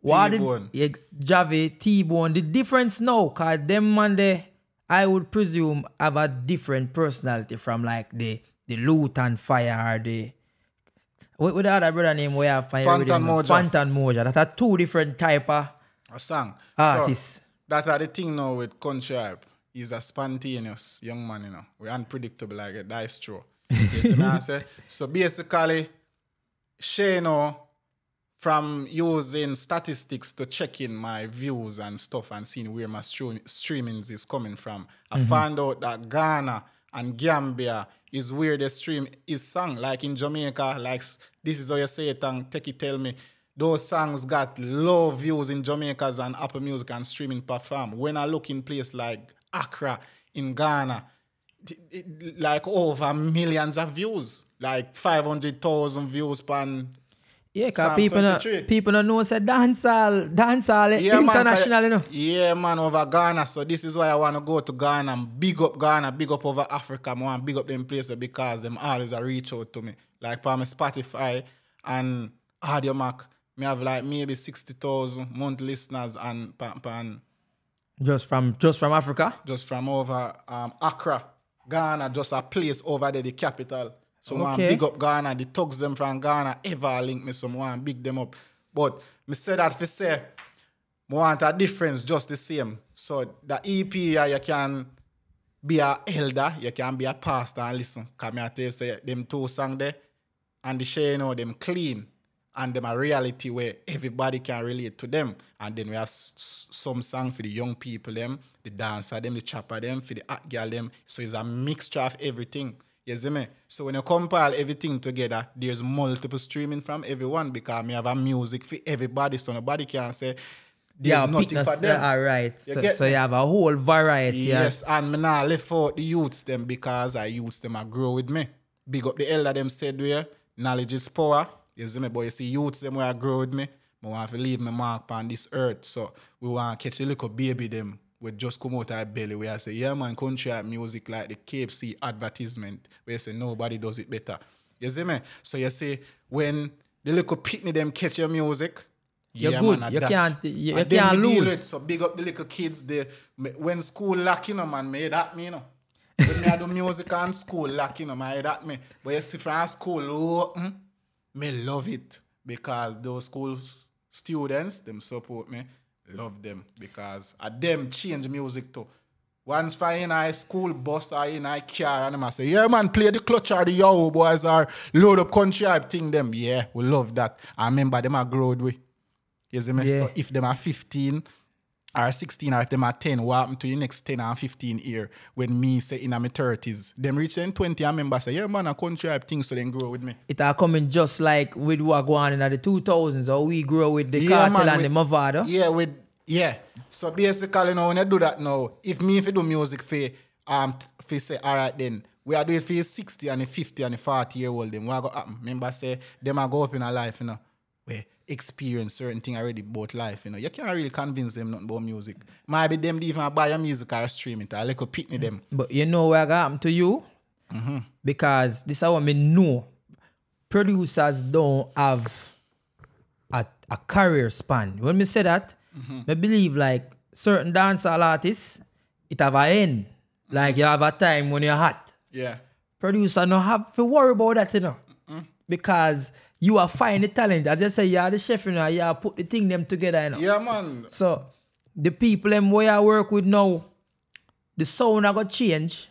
S2: What did
S1: T-Bone.
S2: yeah, Javi T Bone? The difference now, cause them man they, I would presume have a different personality from like the the Lutan Fyah or the what what the other brother name we have fire
S1: Phantom Moja.
S2: Phantom Moja. That are two different type of
S1: a song.
S2: artists.
S1: So, that are the thing now with Countree Hype. He's a spontaneous young man, you know. We're unpredictable like a dice throw. You see me I say? So basically, Shano, from using statistics to checking my views and stuff and seeing where my stream, streamings is coming from, I mm-hmm. found out that Ghana and Gambia is where the stream is sung. Like in Jamaica, like this is how you say it and take it tell me. Those songs got low views in Jamaica's and Apple Music and streaming platform. When I look in place like Accra in Ghana, like over millions of views, like 500,000 views per
S2: Yeah, cause people no, people don't know say dancehall, dancehall
S1: Yeah, man,
S2: international, you know.
S1: Yeah, man, over Ghana. So this is why I want to go to Ghana and big up Ghana, big up over Africa. I want big up them places because them always a reach out to me. Like for my Spotify and Audiomack, me have like maybe 60,000 month listeners and pan, pan,
S2: Just from just from Africa.
S1: just from over um, Accra, Ghana, just a place over there, the capital. So I want
S2: Okay.
S1: big up Ghana. The thugs them from Ghana ever link me, so I big them up. But me say that for say, I want a difference just the same. So the EP yeah, you can be a elder, you can be a pastor and listen. Come here tell say them two song there and the share you know them clean and them a reality where everybody can relate to them. And then we have s- some song for the young people them, the dancer them, the chopper them, for the hot girl them. So it's a mixture of everything. You see me? So when you compile everything together, there's multiple streaming from everyone because me have a music for everybody. So nobody can say there's
S2: yeah,
S1: nothing for them.
S2: All right.
S1: You
S2: So, so you have a whole variety. yeah.
S1: Yes, and me nah left out the youths them because I youths them a grow with me. Big up the elder them said where knowledge is power. You see me, but you see youths them where I grow with me. I want to leave my mark on this earth. So we want to catch a little baby them we just come out of our belly where I say, yeah man, country music like the KFC advertisement where you say nobody does it better. You see me? So you see when the little pitney them catch your music,
S2: You're
S1: yeah,
S2: good.
S1: man,
S2: You
S1: that.
S2: can't- you- you
S1: And
S2: can't lose.
S1: with. So big up the little kids there. When school lock, you know, man, me that me, you know. When me I do music and school lock, you know, man, that me. But you see from school open, me love it. Because those school students, them support me, love them. Because I them change music too. Once for in high school bus or in high car and I say, yeah man, play the clutch or the yo boys or load up country I thing them. Yeah, we love that. I remember them I growed with. You see me?
S2: Yeah.
S1: So if them are 15 or 16 or if them are 10, what happen to the next 10 or 15 year when me say in my 30s? Them reach them 20 I remember say, yeah man, I country I thing so then grow with me.
S2: It are coming just like with what go on in the 2000s or we grow with the
S1: Yeah,
S2: cartel
S1: man,
S2: and
S1: with-
S2: the Mavado.
S1: Yeah, with yeah. So basically now when you do that now, if me if you do music for um for say all right then we are doing for 60 and 50 and 40 year old them. What go happen? Remember say them are go up in a life, you know, where experience certain thing already about life, you know. You can't really convince them nothing about music. Maybe them even buy your music or stream it or like a pitney them.
S2: But you know what happened to you?
S1: Mm-hmm.
S2: Because this is what me know. Producers don't have a, a career span. When me say that,
S1: Mm-hmm.
S2: I believe like certain dancehall artists, it have a end. Like you have a time when you're hot.
S1: Yeah.
S2: Producer no have to worry about that, you know. Because you are find the talent. As I say, you are the chef, you know, you are put the thing them together, you know.
S1: Yeah man.
S2: So the people them where I work with now, the sound I got change.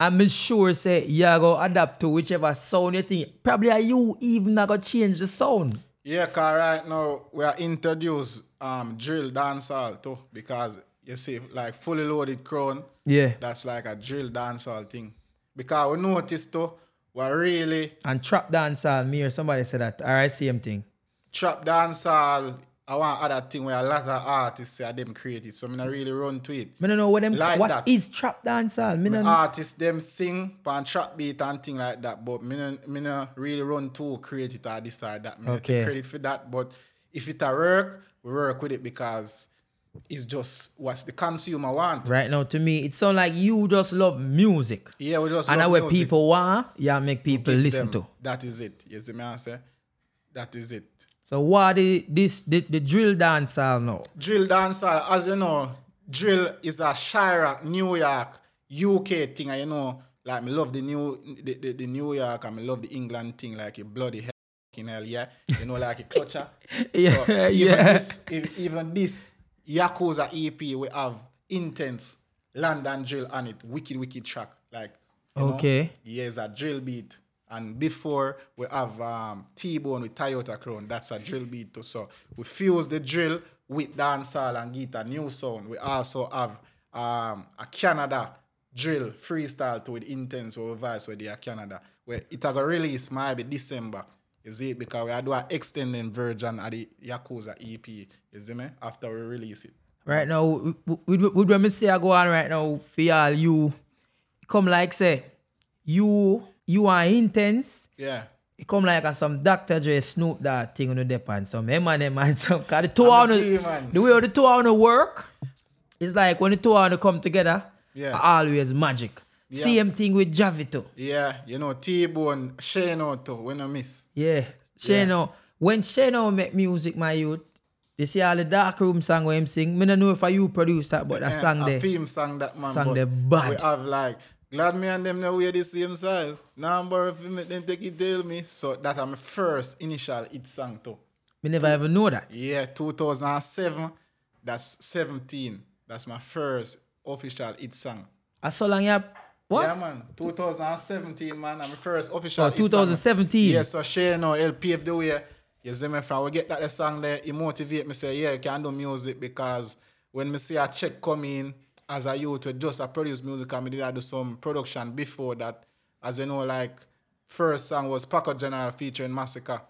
S2: I'm sure say you go adapt to whichever sound you think. Probably are you even I go change the sound.
S1: Yeah, cause right now we are introduce um drill dancehall too because you see like fully loaded crown.
S2: Yeah.
S1: That's like a drill dancehall thing. Because we noticed too, we really
S2: And trap dancehall, me or somebody said that. Alright, same thing.
S1: trap dancehall. I want other thing where a lot of artists say them create it. So I not really run to it.
S2: Me don't know what them
S1: Like
S2: what
S1: that.
S2: is trap dancehall. Me
S1: Me artists them sing pan trap beat and thing like that, but me no, me no really run to create it or this or that. Me
S2: Okay.
S1: take credit for that. But if it a work, we work with it because it's just what the consumer want.
S2: right now to me it sound like you just love music.
S1: Yeah, we just
S2: and
S1: love
S2: where people want, yeah, make people listen
S1: them.
S2: to.
S1: That is it. You see me answer? That is it.
S2: So what is this the, the drill dancer now?
S1: Drill dancer, as you know, drill is a Shira, New York, UK thing. And you know, like me love the new the, the, the New York and me love the England thing, like a bloody hell, hell, yeah. You know, like a clutcher.
S2: Yeah,
S1: so even
S2: yeah.
S1: This, even this Yakuza EP, we have intense London drill on it, wicked, wicked track. Like, know,
S2: Okay.
S1: yeah, it's a drill beat. And before we have um, T-Bone with Toyota Crown, that's a drill beat too. So we fuse the drill with dancehall and get a new sound. We also have um, a Canada drill freestyle to with Intence or vice with the Canada. Where it release maybe December. You see it? Because we are do an extended version of the Yakuza EP. You see me? After we release it.
S2: Right now, with with what me say I go on right now for y'all, you come like say, you you are intense,
S1: Yeah.
S2: it come like a some Dr. Dre Snoop that thing on the dep and some him and some cause the two on the way the two on work, it's like when the two on come together,
S1: Yeah.
S2: always magic.
S1: Yeah.
S2: Same thing with Javito.
S1: Yeah, you know, T-Bone, Shane out too, when I miss.
S2: Yeah. Shano. When Shano make music, my youth, you see all the dark room song where him sing. Me don't know if I you produce that, but that
S1: Yeah,
S2: song
S1: a
S2: there.
S1: theme song that man.
S2: Song
S1: but
S2: they bad.
S1: We have like glad me and them now wear the same size. Now I'm borrow if you make them take it tell me. So that I'm first initial hit song too.
S2: Me never ever know that.
S1: Yeah, 2007. That's 17. That's my first official hit song.
S2: I saw long you what?
S1: Yeah, man. 2017, man. I'm the first official.
S2: Oh,
S1: hit song.
S2: 2017.
S1: Yeah, so Shane now help pave the way. You see me from we get that the song there, it motivate me say, yeah, you can do music because when me see a check come in as a youth to just a produce music and me did I do some production before that. As you know, like first song was Paco General featuring Massacre.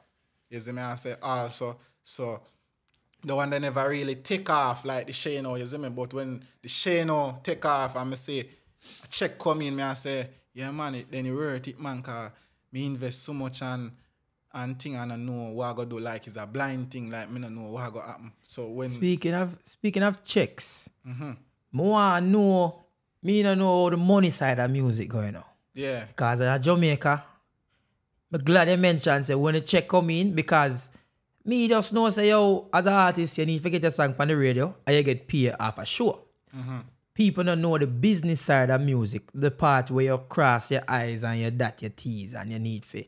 S1: You see me I say also so so the one that never really take off like the Shano, you see me? But when the Shano take off and me say a check come in, me I say, yeah man, it, then you worth it man, cause me invest so much and and thing and I know what I go do like is a blind thing, like me don't know what I go happen. So when
S2: Speaking of speaking of checks,
S1: Mm-hmm.
S2: want to know me don't know how the money side of music going on.
S1: yeah,
S2: Cause in Jamaica, I'm glad you mentioned say when the check come in because me just know say yo as an artist you need to get your song on the radio and you get paid off a show. People don't know the business side of music, the part where you cross your eyes and you dot your T's and you need for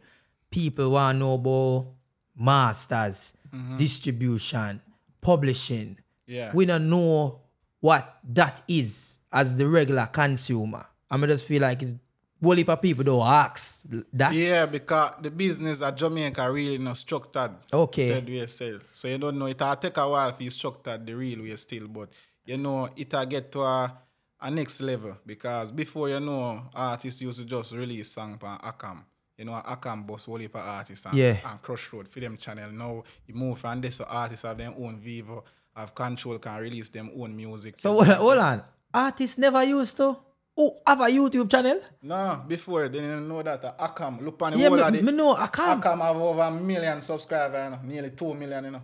S2: people want to know about masters, mm-hmm. distribution, publishing.
S1: Yeah.
S2: We don't know what that is as the regular consumer. I mean, just feel like it's whole heap of people don't ask that.
S1: Yeah, because the business at Jamaica really not structured.
S2: Okay.
S1: Said way still. So you don't know it'll take a while for you structured the real way still, but you know it'll get to a, a next level because before you know artists used to just release song on Akam. You know, Akam boss whole heap of artists and,
S2: Yeah.
S1: and Crush Road for them channel. Now you move from this so artists have their own Vevo, have control, can release them own music.
S2: So hold
S1: see
S2: on,
S1: what I'm
S2: hold on. Artists never used to. Oh, have a YouTube channel?
S1: No, before they didn't know that. Uh, Akam, look on the
S2: Yeah,
S1: whole
S2: me,
S1: of the,
S2: know can't.
S1: Akam have over a million subscribers, you know, nearly two million, you know,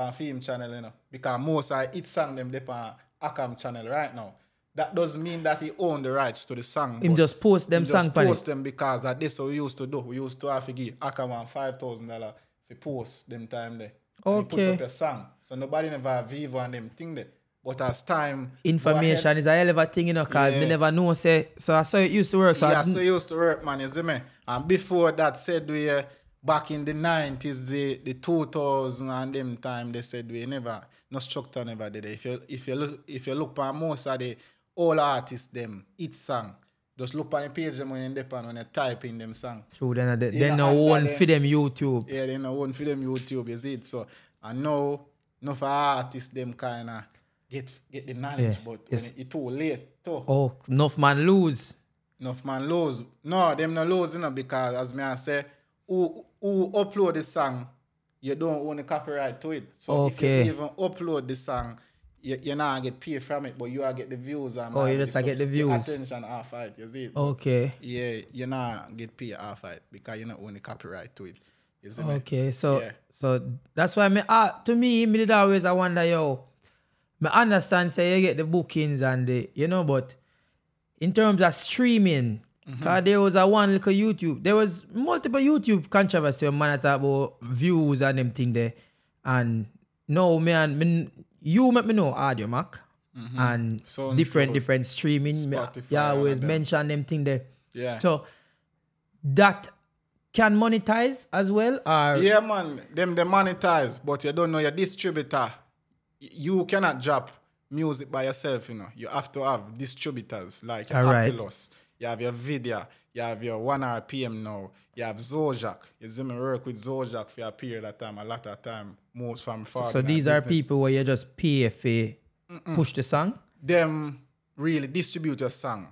S1: on film channel, you know, because most of hit song them they on Akam channel right now. That doesn't mean that he own the rights to the song.
S2: Him just post them
S1: he
S2: song
S1: just post them because that this what we used to do. We used to have to give Akam one five thousand dollar for post them time there. And he
S2: Okay.
S1: put up a song, so nobody never have Vevo and them thing there. But as time
S2: Information is a hell of a thing, you know, because
S1: Yeah.
S2: me never know, say, so I saw it used to work. So
S1: yeah,
S2: I,
S1: so it used to work, man, you see me? And before that, said we, uh, back in the 90s, the, the 2000 and them time, they said we never, no structure never did it. If you, if you look, if you look at most of the all artists them, each song, just look on the page them when you pan when you type in them song.
S2: So then they, they no one for them YouTube.
S1: Yeah, they know one for them YouTube, is it? So I know no for artists them kinda get get the knowledge,
S2: yeah,
S1: but
S2: yes.
S1: when it, it too late too.
S2: Oh, enough man lose.
S1: Enough man lose. No, them no lose, you know, because as me I say, who who upload the song, you don't own the copyright to it. So
S2: Okay.
S1: if you even upload the song, you, you not get paid from it, but you are get the views and
S2: Oh, you just get the views.
S1: attention off it, you see it?
S2: Okay.
S1: Yeah, you not get paid off it because you not own the copyright to it. Me?
S2: Okay, so
S1: Yeah.
S2: so that's why me uh, to me, me did always I wonder, yo, me understand say you get the bookings and the you know, but in terms of streaming,
S1: Mm-hmm.
S2: cause there was a one little YouTube, there was multiple YouTube controversy when man talk about views and them thing there. And no man, me, you make me know Audiomack and
S1: Sound
S2: different different streaming.
S1: Spotify and
S2: always mention them thing there.
S1: Yeah.
S2: So that can monetize as well or
S1: Yeah, man, them they monetize, but you don't know your distributor. You cannot drop music by yourself, you know. You have to have distributors like. Apilus, you have your Vidya, you have your One RPM now, you have Zojak. You see me work with Zojak for a period of time, a lot of time, most from far.
S2: So these are people where you just pay for push the song.
S1: them really distribute your song.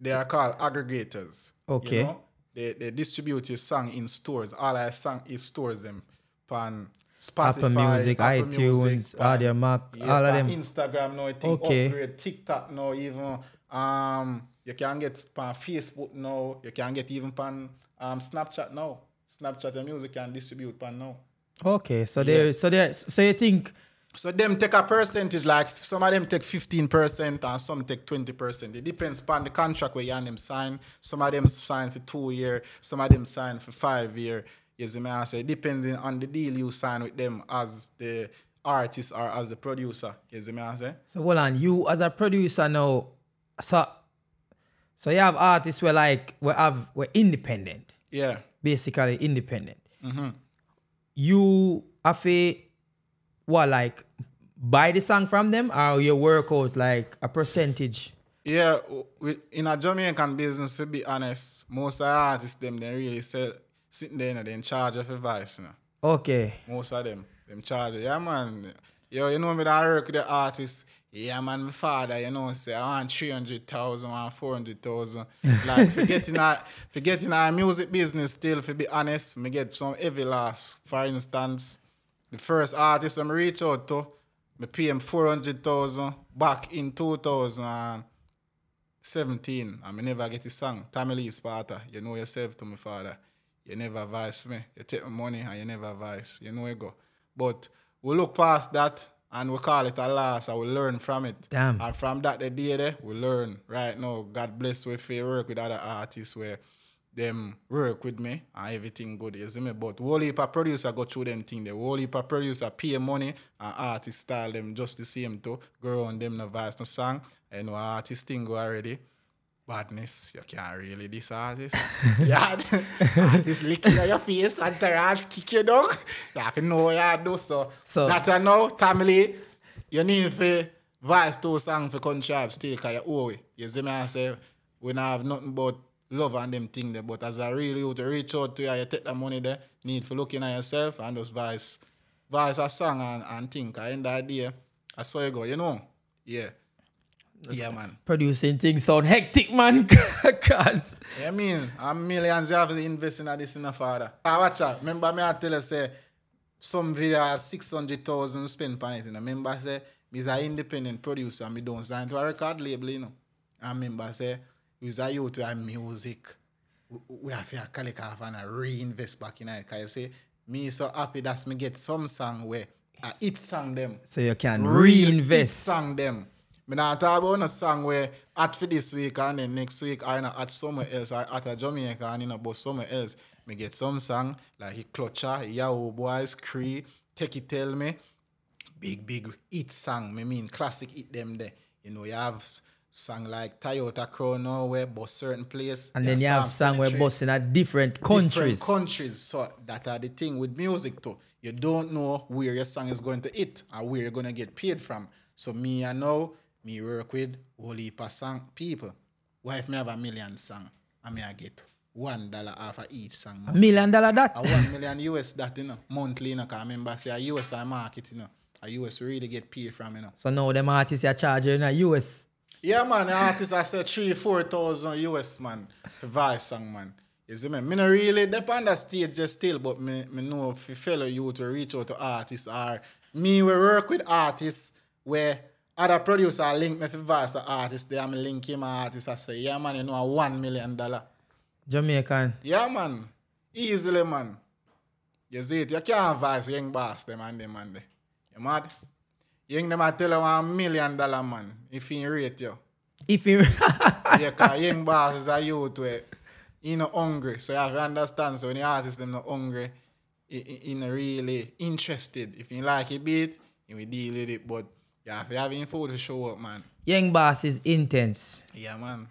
S1: They are called aggregators.
S2: Okay.
S1: You know? They, they distribute your song in stores. All our song is stores them on Spotify,
S2: Apple Music,
S1: Apple
S2: iTunes,
S1: Music,
S2: Audiomack,
S1: yeah,
S2: all of them.
S1: Instagram now, I think
S2: Okay.
S1: upgrade TikTok now, even um you can get on Facebook now. You can get even on um Snapchat now. Snapchat and music can distribute pan now.
S2: Okay, so there, so there, so you think
S1: So them take a percentage, like some of them take 15% and some take 20%. It depends upon the contract where you and them sign. Some of them sign for two year, some of them sign for five year. You see me I say depending on the deal you sign with them as the artist or as the producer. You see me I say?
S2: so? Hold on, you as a producer now, so so you have artists where like we have we're independent,
S1: Yeah.
S2: basically independent. Mm-hmm. You have to what like buy the song from them, or you work out like a percentage.
S1: Yeah, we, in a Jamaican business, to be honest, most of the artists them they really sell sitting there, and they in charge of a voice, you know.
S2: Okay,
S1: Most of them, them charge. Yeah, man. Yo, you know me that I work with the artists. Yeah, man, my father, you know, say I want 300,000, I want 400,000. Like, forgetting our, forgetting our music business still, to be honest, me get some heavy loss. For instance, the first artist I'm reach out to, me pay him 400,000 back in 2017, and me never get his song. Tommy Lee Sparta, you know yourself to my father. You never advise me. You take my money and you never advise. You know you go. But we look past that and we call it a loss and we learn from it.
S2: Damn.
S1: And from that the day there, we learn. Right now, God bless we work with other artists where them work with me and everything good, you see me? But whole heap of producer go through them thing. The whole heap of producer pay money and artist style them just the same too. Go on them no voice no song. I know artist thing go already. Badness, you can't really this artist. yeah, artist licking at your face and Terrence kick you down. You have to know what you do so.
S2: So-
S1: that I know, family, you need to voice two songs for country still because you owe it. You see me I say, we not have nothing but love and them thing there. But as I really you to reach out to you, you take the money there, need for looking at yourself and just voice, voice a song and, and think. I end the day, I saw you go, you know? Yeah. Yeah, man.
S2: producing things sound hectic, man. Cause
S1: I mean, a millions you have to invest in this in a father. I watch out. Remember me I tell you say some video has six hundred thousand spent on it. And know? Remember say me's an independent producer and me don't sign to a record label, you know. And remember say we's a youth with music. We, we have to collect off and reinvest back in it. Cause you say me so happy that me get some song where uh, I hit song them
S2: so you can
S1: real hit
S2: reinvest.
S1: song them. Me not talk about no song where at for this week and then next week or not at somewhere else or at a Jamaica and you know but somewhere else. Me get some song like he Clutcher, Yahoo Boys, Cree, Take It Tell Me. Big big hit song. Me mean classic hit them there. You know you have song like Toyota Chrono where but certain place.
S2: And then you have song where
S1: Country
S2: busting at different countries.
S1: different countries. So that are the thing with music too. You don't know where your song is going to hit and where you're gonna get paid from. So me I know me work with whole heap of song people. What if me have a million song and me I get one dollar off of each song?
S2: Million dollar that?
S1: A one million US that you know monthly you know. Cause I remember say a US I market you know. A US really get paid from you know.
S2: So now them artists are charging in the US.
S1: Yeah, man, the artist I said three, four thousand US man for voice song, man. You see me? Me not really depend on the stage just still, but me, me know if fellow you to reach out to artists or me we work with artists where other producer link me for voice a artist, they am link him artist. I say, yeah man, you know a one million dollar.
S2: Jamaican.
S1: Yeah man. Easily man. You see it, you can't voice young boss them and them and them. You mad? Young them I tell you one million dollar man if he rate you.
S2: If you
S1: yeah, cause young boss is a youth where he not hungry. So you have to understand. So when the artist them not hungry, he, he, he not really interested. If you like a beat, he will deal with it. But you have to have food to show up, man.
S2: young boss is intense.
S1: Yeah, man.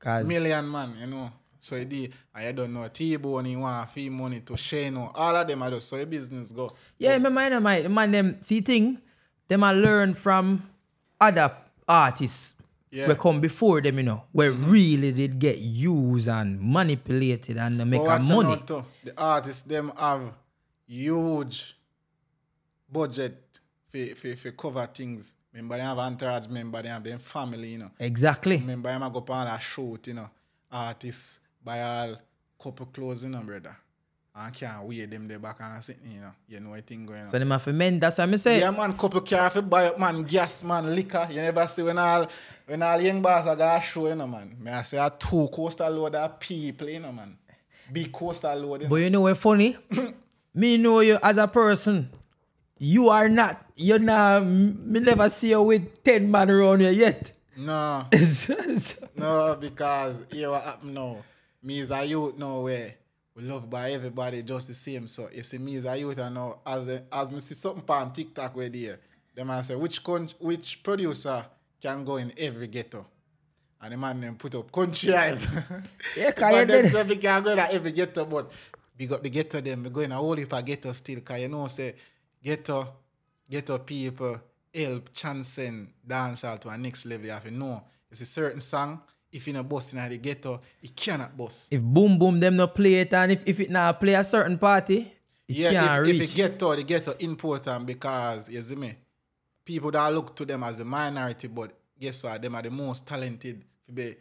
S2: Cause
S1: Million man, you know. So did, and don't know T-Bone, he want fee money to share, no. All of them are just so your business go.
S2: yeah, remember you know, my man them see thing, them I learn from other artists
S1: Yeah. Mm-hmm.
S2: we come before them, you know, where really did get used and manipulated and make
S1: But
S2: a
S1: watch out
S2: money.
S1: too, the artists them have huge budget for, for, for cover things. Remember they have entourage member, they have them family, you know.
S2: Exactly.
S1: Remember a go on a shoot, you know. Artists buy all couple clothes, you know, brother. And can't wear them there back and sit, you know. You know what thing going on.
S2: So them have to mend. That's what I say.
S1: Yeah, man, couple car for buy up, man, gas, man, liquor. You never see when all when all young boss are got show, you know, man. Me I say a two coastal load of people, you know, man. big coastal load. you
S2: But
S1: know.
S2: you know what funny? me know you as a person. You are not. You're not. Me never see you with ten man around you yet.
S1: No, no, because here what happen now. Me as a youth now where we love by everybody just the same. So you see me as a youth and now as a, as me see something on TikTok where there, them I say which con- which producer can go in every ghetto. And the man then put up country eyes.
S2: Yeah,
S1: but
S2: you
S1: them say we can go in every ghetto, but big up the ghetto them. We go in a whole heap of ghetto still, cause you know say ghetto, ghetto people help transcend dancehall to a next level. You have to know it's a certain song. If you not bust in the ghetto, it cannot bust.
S2: if boom boom them not play it and if, if it not play a certain party, it
S1: Yeah,
S2: can't
S1: if, if
S2: reach.
S1: it ghetto, the ghetto important because you see me, people that look to them as the minority, but guess what? Them are the most talented. To be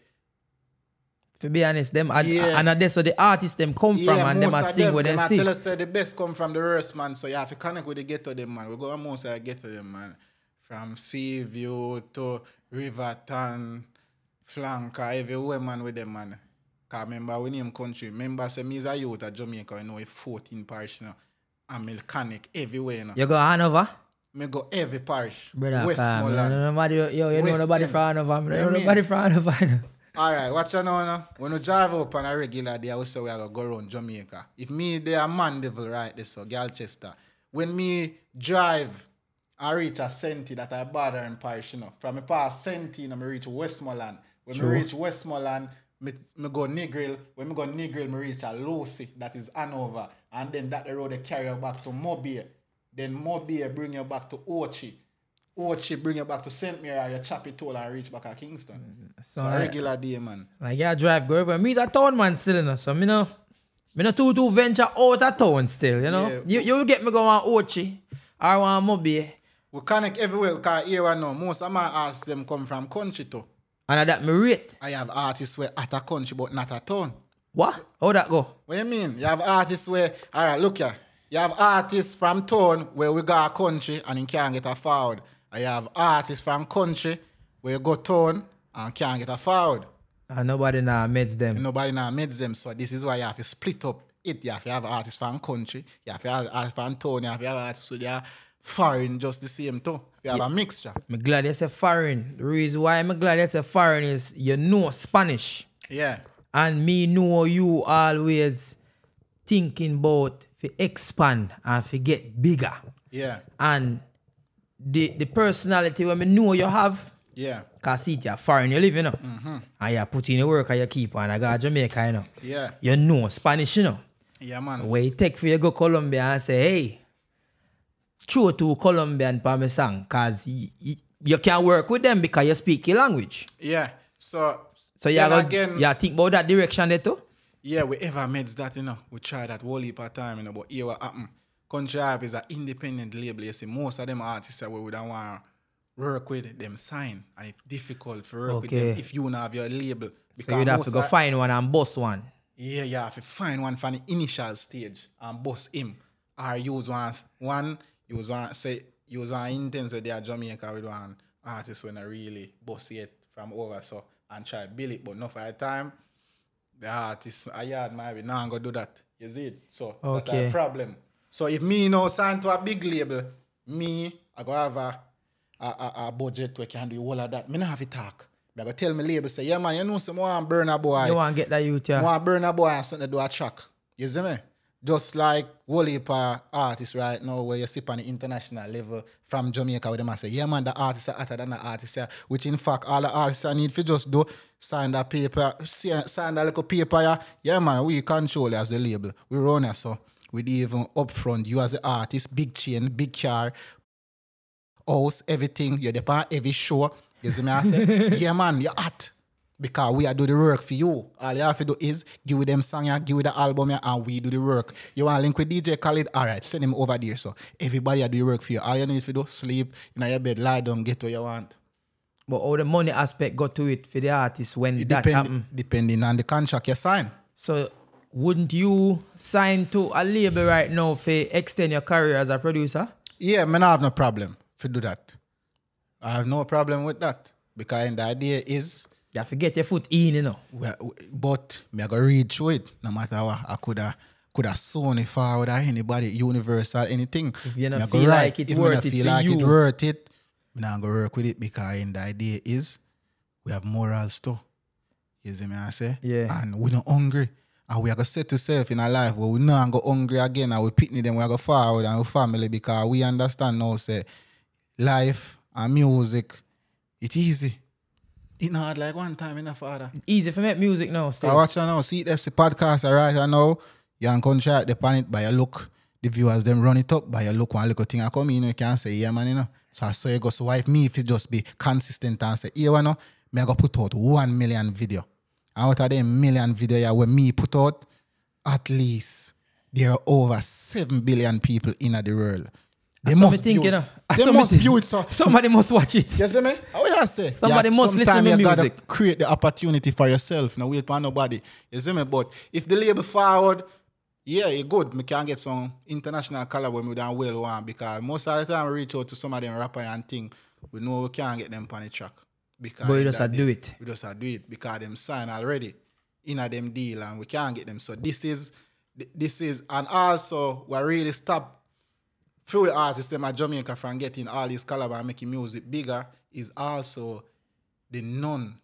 S2: to be honest, them and,
S1: Yeah.
S2: and that's where the artists them come from and them
S1: are
S2: a
S1: of
S2: sing what
S1: them
S2: they
S1: I
S2: sing.
S1: tell us say the best come from the worst man, so you have to connect with the ghetto them man. We go on most of the ghetto them man. From Seaview to Riverton, Flanker, everywhere man with them man. Cause remember we name country. Remember say me as a youth at Jamaica, you know, 14 parish you know. I'm mechanic everywhere, you know.
S2: You go Hanover?
S1: Me go every parish.
S2: Brother, calm. You know
S1: Westmoreland.
S2: nobody, yo, you know
S1: West
S2: nobody
S1: End.
S2: from Hanover. You know nobody from Hanover.
S1: All right, watch out now. When we drive up on a regular day, I will say we are going to go around Jamaica. If me, they are Mandeville right there, so Galchester. When me drive, I reach a Senti that I border in parish, you know. From me pass Senti, you know, me reach Westmoreland. When
S2: True.
S1: me reach Westmoreland, me, me go Negril. When me go Negril, me reach a Lucea, that is Hanover. And then that the road they carry you back to MoBay. Then MoBay bring you back to Ochi. Ochi bring you back to St. Mary, you chop it all and reach back at Kingston. Mm-hmm.
S2: So,
S1: So a regular day, man.
S2: Like yeah, drive go everywhere. Me's a town man still, you know. So me no, me no too too venture out of town still, you know.
S1: Yeah.
S2: You you will get me go on Ochi or one MoBay.
S1: We connect everywhere because here I know most of my artists them come from country too.
S2: And that me rate.
S1: I have artists where at a country but not a town.
S2: What? How that go?
S1: What you mean? You have artists where all right, look here. You have artists from town where we got a country and you can't get a forward. I have artists from country where you go town and can't get a forward.
S2: And nobody now meets them.
S1: And nobody now meets them. So this is why you have to split up it. You have to have artists from country, you have to have artists from town, you have to have artists with their foreign just the same too. You have a mixture.
S2: I'm glad you say foreign. The reason why I'm glad you say foreign is you know Spanish.
S1: Yeah.
S2: And me know you always thinking about to expand and to get bigger.
S1: Yeah.
S2: And the the personality when me know you have,
S1: Yeah.
S2: cause see it you're foreign, you live, you know.
S1: Mm-hmm.
S2: And you put in the work and you keep on. I got Jamaica, you know.
S1: Yeah.
S2: You know Spanish, you know.
S1: Yeah, man.
S2: Where you take for you go Colombia and say, hey, throw to Colombian for me cause y- y- you can work with them because you speak your language.
S1: Yeah. So,
S2: So you go,
S1: again,
S2: you think about that direction there too?
S1: yeah, we ever made that, you know. We try that whole heap of time, you know, but here what happen. Countree Hype is an independent label. You see, most of them artists that we would want to work with them sign. And it's difficult for work with them if you don't have your label.
S2: So you'd have to go
S1: of-
S2: find one and boss one.
S1: Yeah, you have to find one from the initial stage and boss him. Or use one, one use one, say, use one intense with their Jamaica with one artist when I really boss it from over so and try build it. But not for a time, the artist, I yard might be, now I'm going to do that. You see it? So that's
S2: Okay.
S1: a problem. So if me now sign to a big label, me, I go have a, a, a, a budget where can do all of that. Me not have to talk. I go tell me label, say, yeah man, you know some want Burna Boy.
S2: You want get that youth, yeah.
S1: Want Burna Boy and something to do a track. You see me? Just like whole heap of artists right now where you see on the international level from Jamaica where them and say, yeah man, the artists are hotter than the artists here. Which in fact all the artists I need to just do sign that paper, si- sign that little paper yeah. Yeah man, we control as the label. We run it so we even upfront you as the artist, big chain, big car, house, everything. You're the on every show. You see me? I say, yeah, man, you're hot. Because we are do the work for you. All you have to do is give them song, yeah, give the album, yeah, and we do the work. You want to link with DJ Khalid? All right, send him over there. So everybody I do the work for you. All you need to do, sleep in your bed, lie down, get what you want.
S2: But all the money aspect got to it for the artist when
S1: It
S2: that
S1: depend,
S2: happen?
S1: depending on the contract you sign.
S2: So wouldn't you sign to a label right now for extend your career as a producer?
S1: Yeah, man, I have no problem to do that. I have no problem with that. Because the idea is
S2: You have to get your foot in, you know.
S1: but me I go read through it. No matter what, I coulda coulda Sony forward or anybody, Universal, anything.
S2: you not
S1: Me I go
S2: feel like it
S1: if
S2: worth it
S1: feel like it worth it, me not go work with it because the idea is we have morals too. You see me I say?
S2: Yeah.
S1: And we not hungry. And we are gonna set ourselves in our life where we not go hungry again and we picnic them, we are go forward and our family because we understand now say life and music, it easy. It not like one time in the father.
S2: Easy for make music now.
S1: I watch it now, see that's the podcast right I know. You can contract the on it by your look. The viewers them run it up by your look one little thing I come in, you can't say, yeah man, you know. So I saw you go so why if me if it just be consistent and say, yeah, you know, me I go put out one million video. Out of them million video where me put out, at least there are over seven billion people in the world. They
S2: That's what
S1: must
S2: think, you know.
S1: They must view it so
S2: Somebody must watch it.
S1: you see me? How you say?
S2: Somebody
S1: You
S2: must listen to
S1: you gotta create the opportunity for yourself. Now wait for nobody. You see me? But if the label forward, yeah, it good. Me can get some international collab with me down well one because most of the time we reach out to some of them rapper and thing, we know we can't get them on the track. Because
S2: But
S1: in
S2: just a do it.
S1: We just a do it because them sign already in a them deal and we can't get them. So this is this is and also we really stop few artists them at Jamaica from getting all these collab and making music bigger is also the non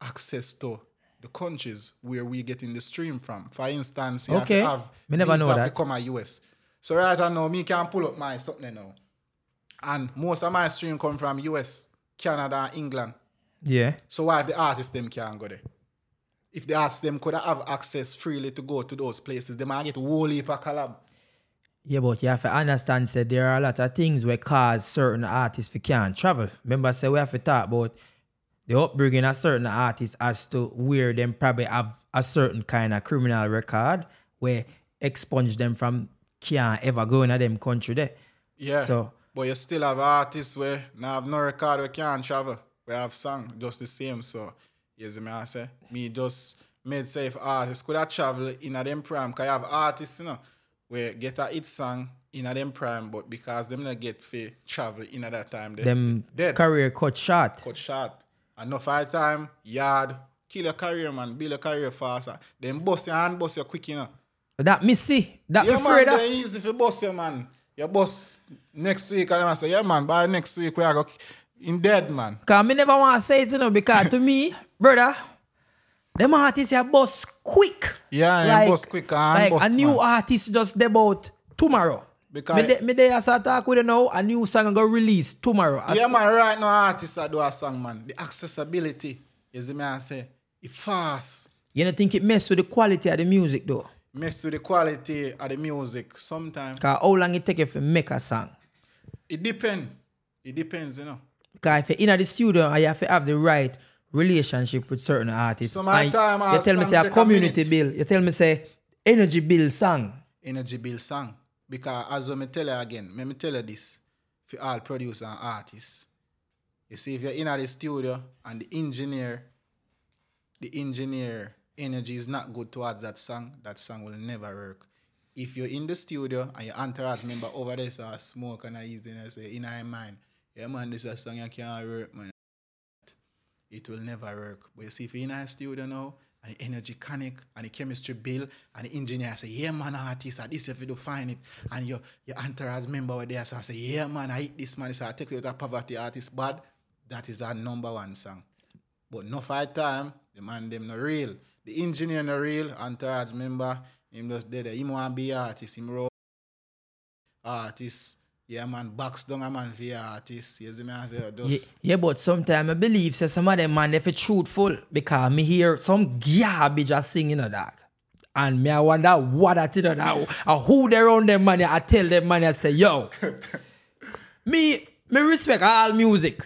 S1: access to the countries where we getting the stream from. For instance, you
S2: Okay.
S1: have have
S2: Me never know
S1: visa
S2: that.
S1: come at US. So right now, me can pull up my something now. And most of my stream come from US, Canada, and England.
S2: Yeah.
S1: So why if the artists them can't go there? If the artists them could have access freely to go to those places, they might get whole heap of collab.
S2: Yeah, but you have to understand, say there are a lot of things where cause certain artists we can't travel. Remember, say we have to talk about the upbringing of certain artists as to where them probably have a certain kind of criminal record where expunge them from can't ever go into them country there.
S1: Yeah.
S2: So
S1: But you still have artists where now have no record we can't travel. We have song just the same. So you see me I say? Me just made say if artists could have travel in a them prime, cause you have artists, you know, where get a hit song in a them prime, but because them not get free travel in at that time, they
S2: them
S1: dead
S2: career cut short.
S1: cut short. And no fight time, yard, kill your career, man, build your career faster. Then bust your hand, bust your quick, you know.
S2: That me see. That
S1: Yeah,
S2: me
S1: man,
S2: afraid
S1: they easy for boss you, man. Your boss next week, and I say, yeah, man, by next week we are go in dead, man.
S2: Cause me never want to say it, you know, because to me, brother, them artists are boss quick.
S1: Yeah, and bust quick and
S2: like
S1: bust,
S2: a new
S1: man.
S2: artist just debut tomorrow.
S1: Because-
S2: me, de, me there as I talk with you now, a new song go release tomorrow.
S1: Yeah, man, right now artists that do a song, man. The accessibility, is see me I say, it fast.
S2: You don't think it mess with the quality of the music though?
S1: Mess with the quality of the music sometimes.
S2: Cause how long it take you to make a song?
S1: It depends. It depends, you know.
S2: Cause if you're in the studio and you have to have the right relationship with certain artists.
S1: So my
S2: and
S1: time
S2: you tell me say a
S1: take a
S2: community bill. You tell me say energy bill song.
S1: Energy Bill song. Because as I tell you again, let me tell you this for all producers and artists. You see, if you're in the studio and the engineer, the engineer energy is not good towards that song, that song will never work. If you're in the studio and your entourage member over there so smoke and I use it and say in my mind, yeah man, this is a song you can't work, man. It will never work. But you see, if you're in a studio now and the energy connect and the chemistry bill and the engineer say, yeah man, artist, this if you do find it, and your your entourage member over there, so I say, yeah man, I hit this man, so I take you to poverty artist bad, that is our number one song. But no fight time, the man them not real. The engineer no real, entourage member, him just dead. Him want be artist, him artist. Yeah man, box down a man for your artist. You see me I say just
S2: Yeah, yeah, but sometimes I believe say some of them man they fi truthful because me hear some garbage a sing in a dog. And me I wonder what that know now. and who they around them money I tell them man I say, yo. me me respect all music.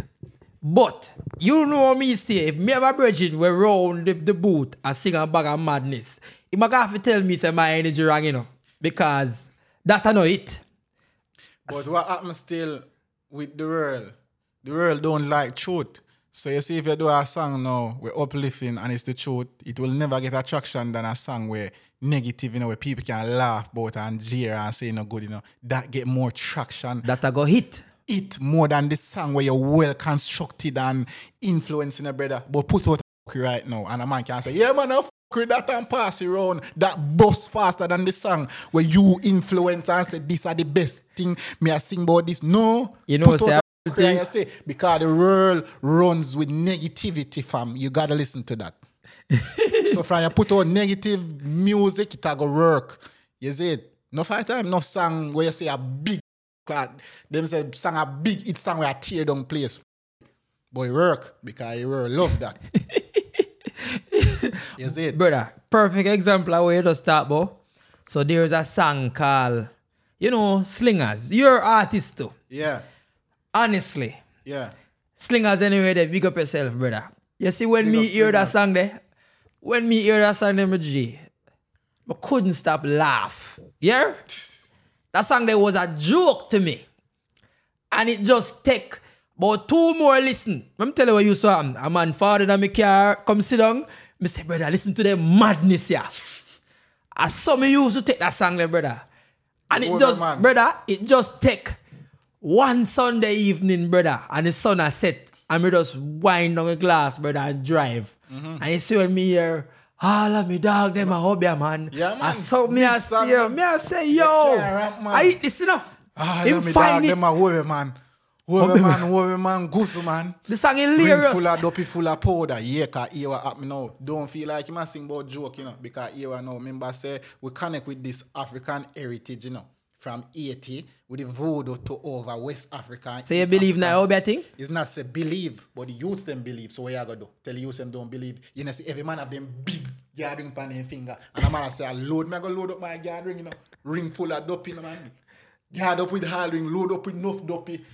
S2: But you know me stay. If me have a virgin we round the, the booth and sing a bag of madness, he might have to tell me say my energy wrong, you know. Because that I know it.
S1: But what happens still with the world? The world don't like truth. So you see, if you do a song now, we're uplifting and it's the truth, it will never get attraction than a song where negative, you know, where people can laugh about and jeer and say no good, you know. That get more traction.
S2: That I go hit.
S1: It more than the song where you're well constructed and influencing a brother. But put out a right now. And a man can say, yeah, man, a fuckery that and pass it around. That bust faster than the song where you influence and say, this are the best thing. Me I sing about this. No.
S2: You know,
S1: out
S2: I
S1: a fuckery and you say, because the world runs with negativity, fam. You gotta listen to that. so from you put out negative music, it go work. You see it? No fight time, no song where you say a big clad. Them say sang a big it song where I tear down place. But it work because you will love that. you see it?
S2: brother, perfect example of where you just start, bro. So there's a song called, you know, Slingers. You're an artist too.
S1: Yeah,
S2: Honestly.
S1: yeah.
S2: Slingers anyway, they big up yourself, brother. You see, when
S1: Big
S2: me hear that song there, when me hear that song there, I couldn't stop laugh. Yeah? That song there was a joke to me. And it just take about two more listen. Let me tell you what you saw. A man father in my car, come sit down. Me say, brother, listen to the madness here. I saw me used to take that song there, brother. And it just,
S1: man.
S2: brother, it just take one Sunday evening, brother, and the sun has set, and we just wind down a glass, brother, and drive.
S1: Mm-hmm.
S2: And you see when me here, all of me dog, them a hobby, man.
S1: Yeah, man.
S2: I saw me, I
S1: song,
S2: me, I say, yo,
S1: rap.
S2: I eat this, you know.
S1: Ah,
S2: Him
S1: me dog,
S2: it.
S1: them a worry man.
S2: Hobby
S1: man, worry man, goose man.
S2: The song
S1: Ring
S2: hilarious.
S1: full of dopey, full of powder. Yeah, cause here what happen now. Don't feel like you must sing about joke, you know. Because here now, remember say we connect with this African heritage, you know. From 80 with the voodoo to over West Africa.
S2: So you
S1: East
S2: believe
S1: Africa.
S2: now, hobby, I think?
S1: It's not say believe, but the youths them believe. So what you gonna do? Tell the youths them don't believe. You know, see every man have them big gathering pan them finger. And a man say, I load me, I go load up my gathering, you know. Ring full of dopey, you know, man. Guard up with hard ring, load up with enough dopey.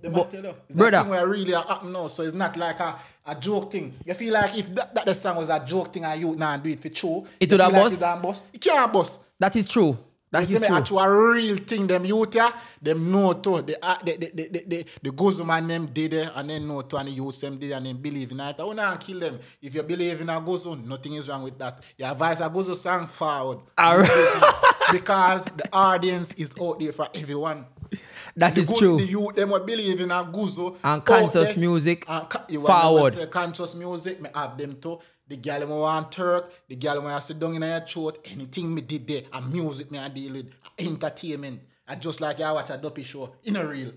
S1: Them
S2: But,
S1: tell you. It's
S2: brother-
S1: thing where really happen now. So it's not like a, a joke thing. You feel like if that, that the song was a joke thing and you now do it for true.
S2: It would have
S1: like?
S2: Bust.
S1: It can't bust.
S2: That is true. That is true.
S1: actual real thing, them youth yeah, them know too. The uh, the the the the, the, the Gozo man them did it and then know too and the youth them did and then believe in it. I wanna kill them. If you believe in a Gozo, nothing is wrong with that. Your advise a Gozo song forward. Because the audience is out there for everyone.
S2: That
S1: The,
S2: is
S1: good,
S2: true.
S1: the youth them will believe in a Gozo.
S2: And
S1: out
S2: conscious
S1: there.
S2: music
S1: And ca-
S2: forward.
S1: Say conscious music, me have them too. The girl who want Turk, the girl who sit down in your throat, anything me did there, and music me I deal with, entertainment. I just like I watch a dopey show, in a real.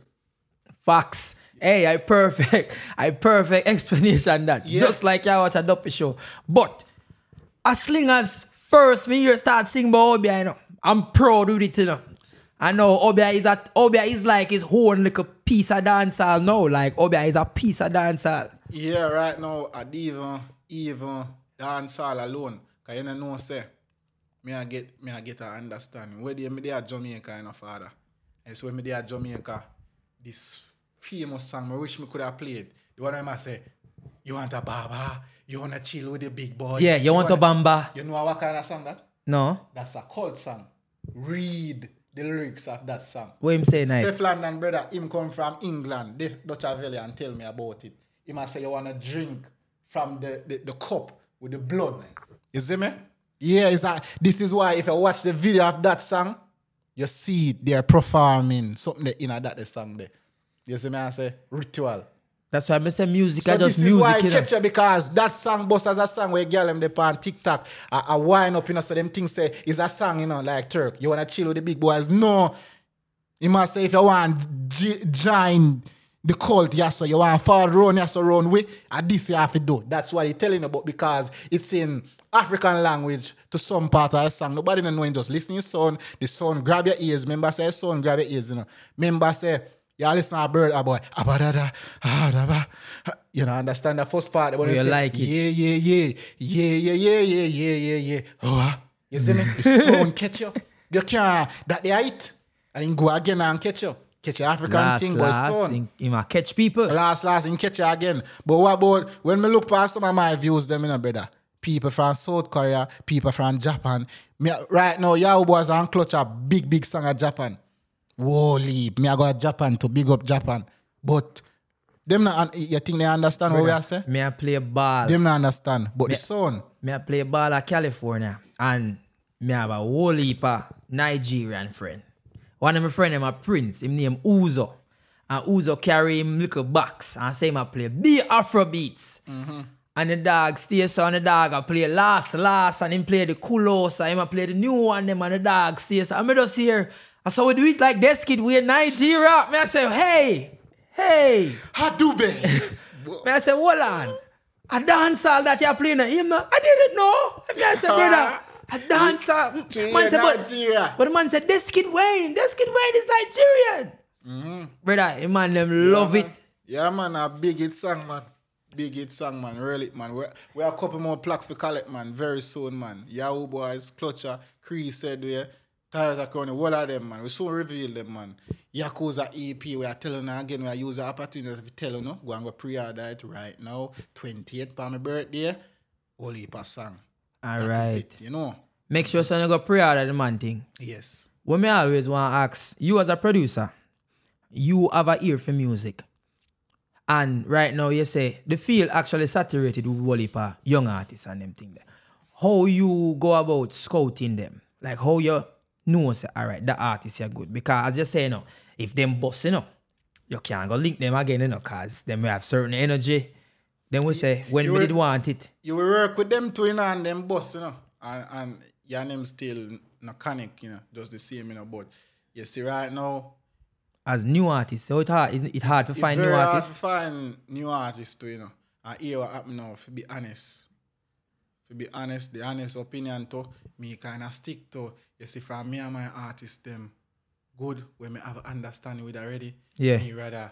S2: Facts. Hey, I perfect. I perfect explanation that.
S1: Yeah.
S2: Just like I watch a dopey show. But as slingers first me hear start sing about obeah, you know. I'm proud with it, you know. I know obeah is a obeah is like his own little piece of dancehall now. Like obeah is a piece of dancehall.
S1: Yeah, right now, I even, even dance all alone. Cause you know, say, me I get, me I get a understanding. Where they, me they are Jamaica, you know, father. And so when me they are Jamaica, this famous song, I wish me could have played. The one I say, you want a baba, you want to chill with the big boys.
S2: Yeah, you want a
S1: wanna-"
S2: bamba?
S1: You know what kind of song that?
S2: No?
S1: That's a cult song. Read the lyrics of that song.
S2: What him say now?
S1: Stefflon Don, brother, him come from England, the Dutch Valley, and tell me about it. He must say you wanna drink from the, the, the cup with the blood. You see me? Yeah, it's a, this is why if you watch the video of that song, you see they're performing something there in that the song there. You see me? I say ritual.
S2: That's why I say music.
S1: So
S2: I just
S1: this is why I
S2: you know.
S1: catch you because that song bust as a song where girl them dey on TikTok. I, I wind up, you know, so them things say is a song, you know, like Turk. You wanna chill with the big boys? No. You must say if you want j- join the cult, yes, so you want fall run, yes, so run with, and this you have to do. That's what he's telling about because it's in African language to some part of the song. Nobody don't know him, just listen to son. The son grab your ears. Remember say son grab your ears, you know. Remember say you listen to a bird, a boy, abadada, adaba. You know, understand the first part. When
S2: You
S1: he say,
S2: like it.
S1: Yeah, yeah, yeah, yeah, yeah, yeah, yeah, yeah, yeah, yeah. Oh, ah. you see me? The sound catch you. You can't, that they it. And then go again and catch you. Catch African
S2: Last,
S1: thing, but
S2: last,
S1: son.
S2: him, him a catch people.
S1: Last, last, and catch you again. But what about when me look past some of my views, them in a brother? People from South Korea, people from Japan. Me, right now, Yahoo boys and clutch a big, big song of Japan. Holy, me I go to Japan to big up Japan. But them not, you think they understand what we are saying?
S2: Me I play ball.
S1: Them not understand. But the son,
S2: Me I play ball at California and me have a whole heap of Nigerian friend. One of my friend him a Prince, him name Uzo. And Uzo carry him little box and say him a play be Afro beats. And mm-hmm. And the dog stay so and the dog I play last last and him play the Kulos and him a play the new one them and the dog stay so. I'm just here. I saw we do it like this kid we in Nigeria. Me I say, hey, hey.
S1: Hadube.
S2: Me I say, hold on. A dance all that you're playing him. I didn't know. Me I say, brother. A dancer. Man say, but,
S1: Nigeria.
S2: but the man said, this kid Wayne, this kid Wayne is Nigerian.
S1: Mm-hmm.
S2: Brother, him man them love it.
S1: Yeah, man, a big hit song, man. Big hit song, man. Really, man. We're, we're a couple more plaque for collect, man. Very soon, man. Yahoo Boys, Clutcher, Cree said we Tires are coming, all of them, man. We soon reveal them, man. Yakuza EP, we are telling you again, we are using the opportunity to tell you, no? go and go pre-order it right now. 28th for my birthday, all heap of song.
S2: All
S1: That
S2: right.
S1: it, you know?
S2: Make sure son you go pre-order the man thing.
S1: Yes.
S2: What me always want to ask, you as a producer, you have a ear for music. And right now you say the field actually saturated with whole heap young artists and them thing there. How you go about scouting them? Like how you know say, all right, the artists are good. Because as you say, you know, if them boss, you know, you can't go link them again, you know, cause them have certain energy. Then we say, when
S1: you
S2: we
S1: were-
S2: did want it.
S1: You will work with them two, you know, and them boss, you know. And, and your name still mechanic, you know, just the same, you know. But you see right now,
S2: As new artists, so it's hard, it's hard to
S1: It's
S2: find
S1: very
S2: new
S1: hard
S2: artists.
S1: to find new artists too, you know. I hear what happen now, to be honest. To be honest, the honest opinion to me kind of stick to, you see, from me and my artists, them good, when me have understanding with already.
S2: Yeah.
S1: Me rather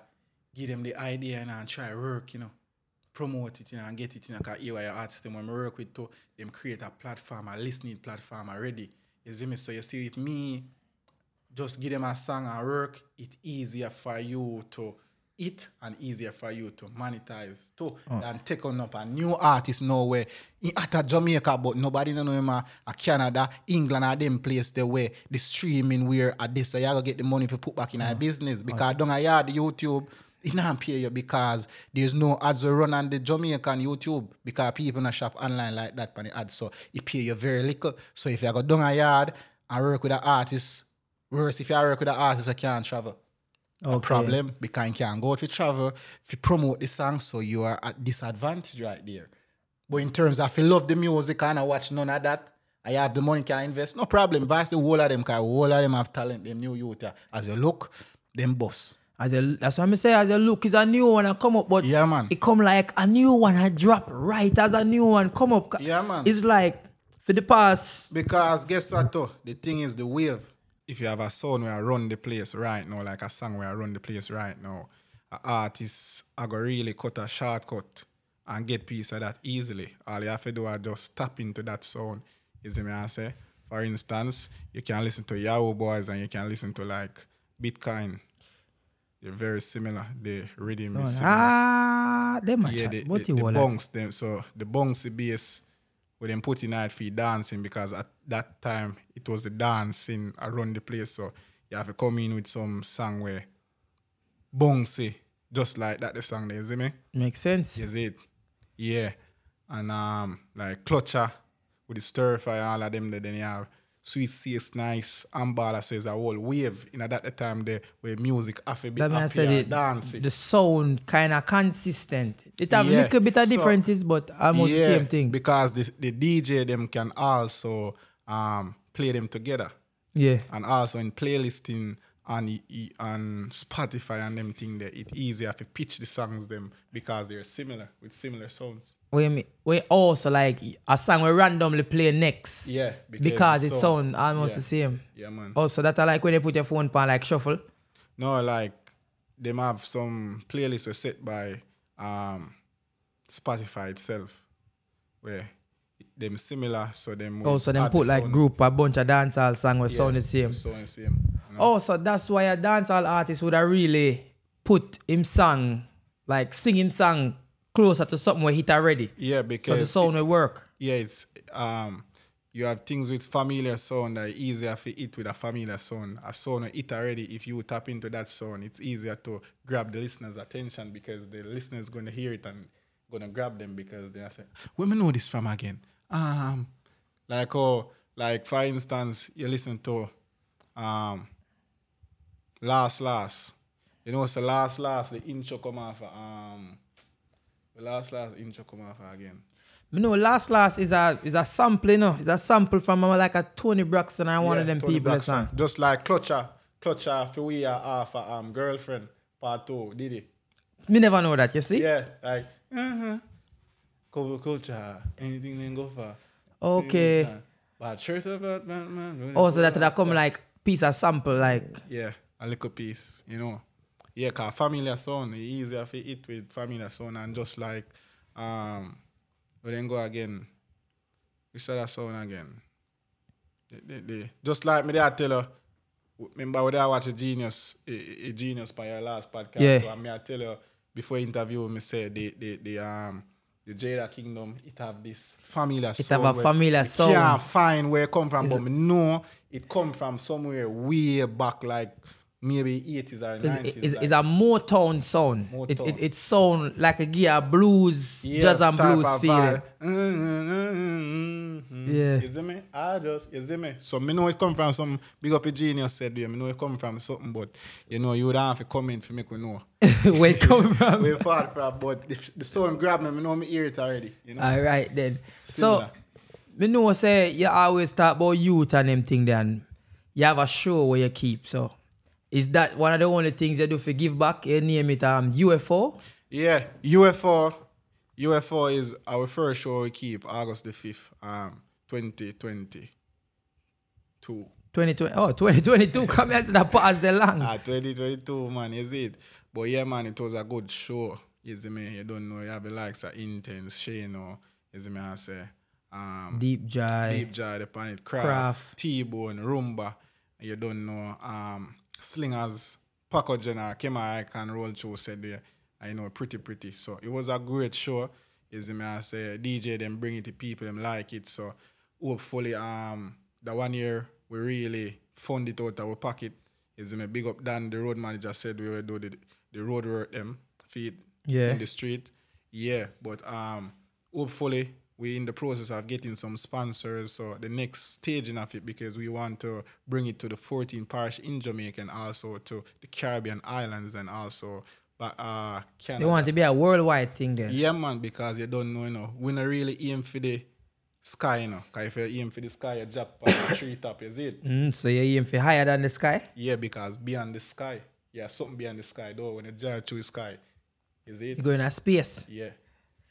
S1: give them the idea and, and try work, you know. Promote it, you know, and get it, you know, because what your artists, them, when I work with to, them create a platform, a listening platform already. You see me? So you see, with me, just give them a song and work, it's easier for you to eat and easier for you to monetize too oh. than take on up a new artist nowhere in at a Jamaica, but nobody know him a, a Canada, England or them place the way the streaming where at this so you gotta get the money to put back in our mm. business because down a yard YouTube it not pay you because there's no ads to run on the Jamaican YouTube because people not shop online like that for the ads. So it pay you very little. So if you go down a yard and work with an artist, worse if you work with an artist, you can't travel. A problem because you can't go out to travel if you promote the song, so you are at disadvantage right there. But in terms of if you love the music and I watch none of that, I have the money can invest, no problem. Vice the whole of them, because whole of them have talent, them new youth. As you look, them boss.
S2: As a, that's what I say. As a look, is a new one I come up, but
S1: Yeah, man.
S2: it come like a new one. I drop right as a new one come up.
S1: Yeah, man.
S2: It's like for the past.
S1: Because guess what though? The thing is the wave. If you have a song where I run the place right now, like a song where I run the place right now, an artist I go really cut a shortcut and get piece of that easily. All you have to do is just tap into that sound. You see me I say? For instance, you can listen to Yahoo Boys and you can listen to like Bitcoin. They're very similar. The rhythm is similar
S2: Ah, them a
S1: yeah, the, the, the
S2: want?
S1: bunks them so the bunks bass with them put in it for dancing because at that time it was the dancing around the place so you have to come in with some song where bouncy just like that the song there, you see me?
S2: Makes sense.
S1: Is it? Yeah. And um like Clutcher with the stir fry all of them that then you have Sweet Sace Nice and Bala so it's a whole wave in at that time there where music have a bit
S2: That
S1: happier,
S2: said it.
S1: dancing.
S2: The sound kind of consistent. It have
S1: Yeah.
S2: little bit of
S1: So-
S2: differences, but almost the same thing.
S1: Because the, the DJ them can also um, play them together.
S2: yeah.
S1: And also in playlisting on, e- on Spotify and them thing there, it's easier to pitch the songs them because they're similar with similar sounds.
S2: We me we also like a song we randomly play next.
S1: Yeah,
S2: Because,
S1: the
S2: it sound almost
S1: yeah.
S2: the same.
S1: Yeah, man.
S2: Also, that I like when they put your phone on like shuffle.
S1: No, like them have some playlists were set by um, Spotify itself, where them similar, so them will
S2: Also, them put like
S1: sound.
S2: group a bunch of dancehall song where
S1: Yeah,
S2: sound the same.
S1: Sound the same. you know.
S2: Also, that's why a dancehall artist would have really put him song, like sing him song closer to something where hit already.
S1: Yeah,
S2: So the
S1: because
S2: sound will work.
S1: yeah, it's um you have things with familiar sound that are easier for it with a familiar sound. A sound hit already. If you tap into that sound, it's easier to grab the listener's attention because the listener's gonna hear it and gonna grab them because they are saying, Where me know this from again? Um like oh like for instance, you listen to um Last Last. You know, it's the last last, the intro come off um last last intro come off again.
S2: Me know last last is a is a sample, you know. It's a sample from uh, like a Toni Braxton or one
S1: Yeah,
S2: of them
S1: Toni
S2: people. or
S1: Braxton.
S2: something.
S1: Just like Clutcher. Clutcher for we are half a um, girlfriend. Part two, did it?
S2: Me never know that, you see?
S1: Yeah, like uh-huh. Cover culture. Anything they go for.
S2: Okay.
S1: But shirt about man, man.
S2: Oh, so that that come like piece of sample, like
S1: Yeah, a little piece, you know. Yeah, cause familiar sound, it easier for it with familiar sound and just like um we then go again. We saw that sound again. The- the- the- just like me there tell her, remember when I watch a genius a, a genius by your last podcast
S2: Yeah.
S1: too, and me I tell her before interview me say the the the um the Jada Kingdom, it have this familiar
S2: It
S1: sound.
S2: have a familiar
S1: you
S2: sound.
S1: Can't find where it come from,
S2: Is
S1: but
S2: it-
S1: me know it come from somewhere way back, like maybe 80s or 90s.
S2: it's, it's,
S1: like,
S2: it's a Motown sound. It,
S1: Motown.
S2: it, it sound like a gear blues,
S1: yes
S2: jazz and blues feeling.
S1: vibe. Mm-hmm.
S2: Yeah.
S1: You see me? I just, you see me? So me know it come from some big up a genius said there. Me know it come from something, but you know, you would have to come in for me to know.
S2: Where it come from?
S1: Where far from, but if the sound grab me, me know me hear it already. You know?
S2: All right then. So,
S1: Similar.
S2: me know say you always talk about youth and them thing then. You have a show where you keep. So, is that one of the only things you do for give back? You name it um UFO?
S1: Yeah, UFO. UFO is our first show we keep August the 5th, um, 2022.
S2: 2020. Oh, 2022. Come here the past the long.
S1: Ah, 2022, man, is it? But yeah, man, it was a good show. You see me? You don't know, you have the likes of Intence, Shane, or you see me, I say, um,
S2: Deep Jai.
S1: Deep Jai, the planet, Craft,
S2: Craft.
S1: T-Bone, Rumba. You don't know, um, Slingers, Paco Jenner, Kema Icon, Roll Show said there. I know, pretty, pretty. So it was a great show. See me, I say, DJ, them bring it to people, them like it. So hopefully, um, the one year we really fund it out of our pocket. See me, big up Dan, the road manager said we will do the, the road work them, feet
S2: Yeah.
S1: in the street. Yeah, but um, hopefully we're in the process of getting some sponsors. So the next staging of it, because we want to bring it to the 14 parish in Jamaica and also to the Caribbean islands and also but uh Canada.
S2: They want to be a worldwide thing then.
S1: Yeah, man, because you don't know, you know, we not really aim for the sky, you know. Because if you aim for the sky, you drop on the tree top, you see it?
S2: Mm, so you aim for higher than the sky?
S1: Yeah, because beyond the sky, yeah, something beyond the sky, though, when you drive through the sky, is it?
S2: You go in a space.
S1: Yeah.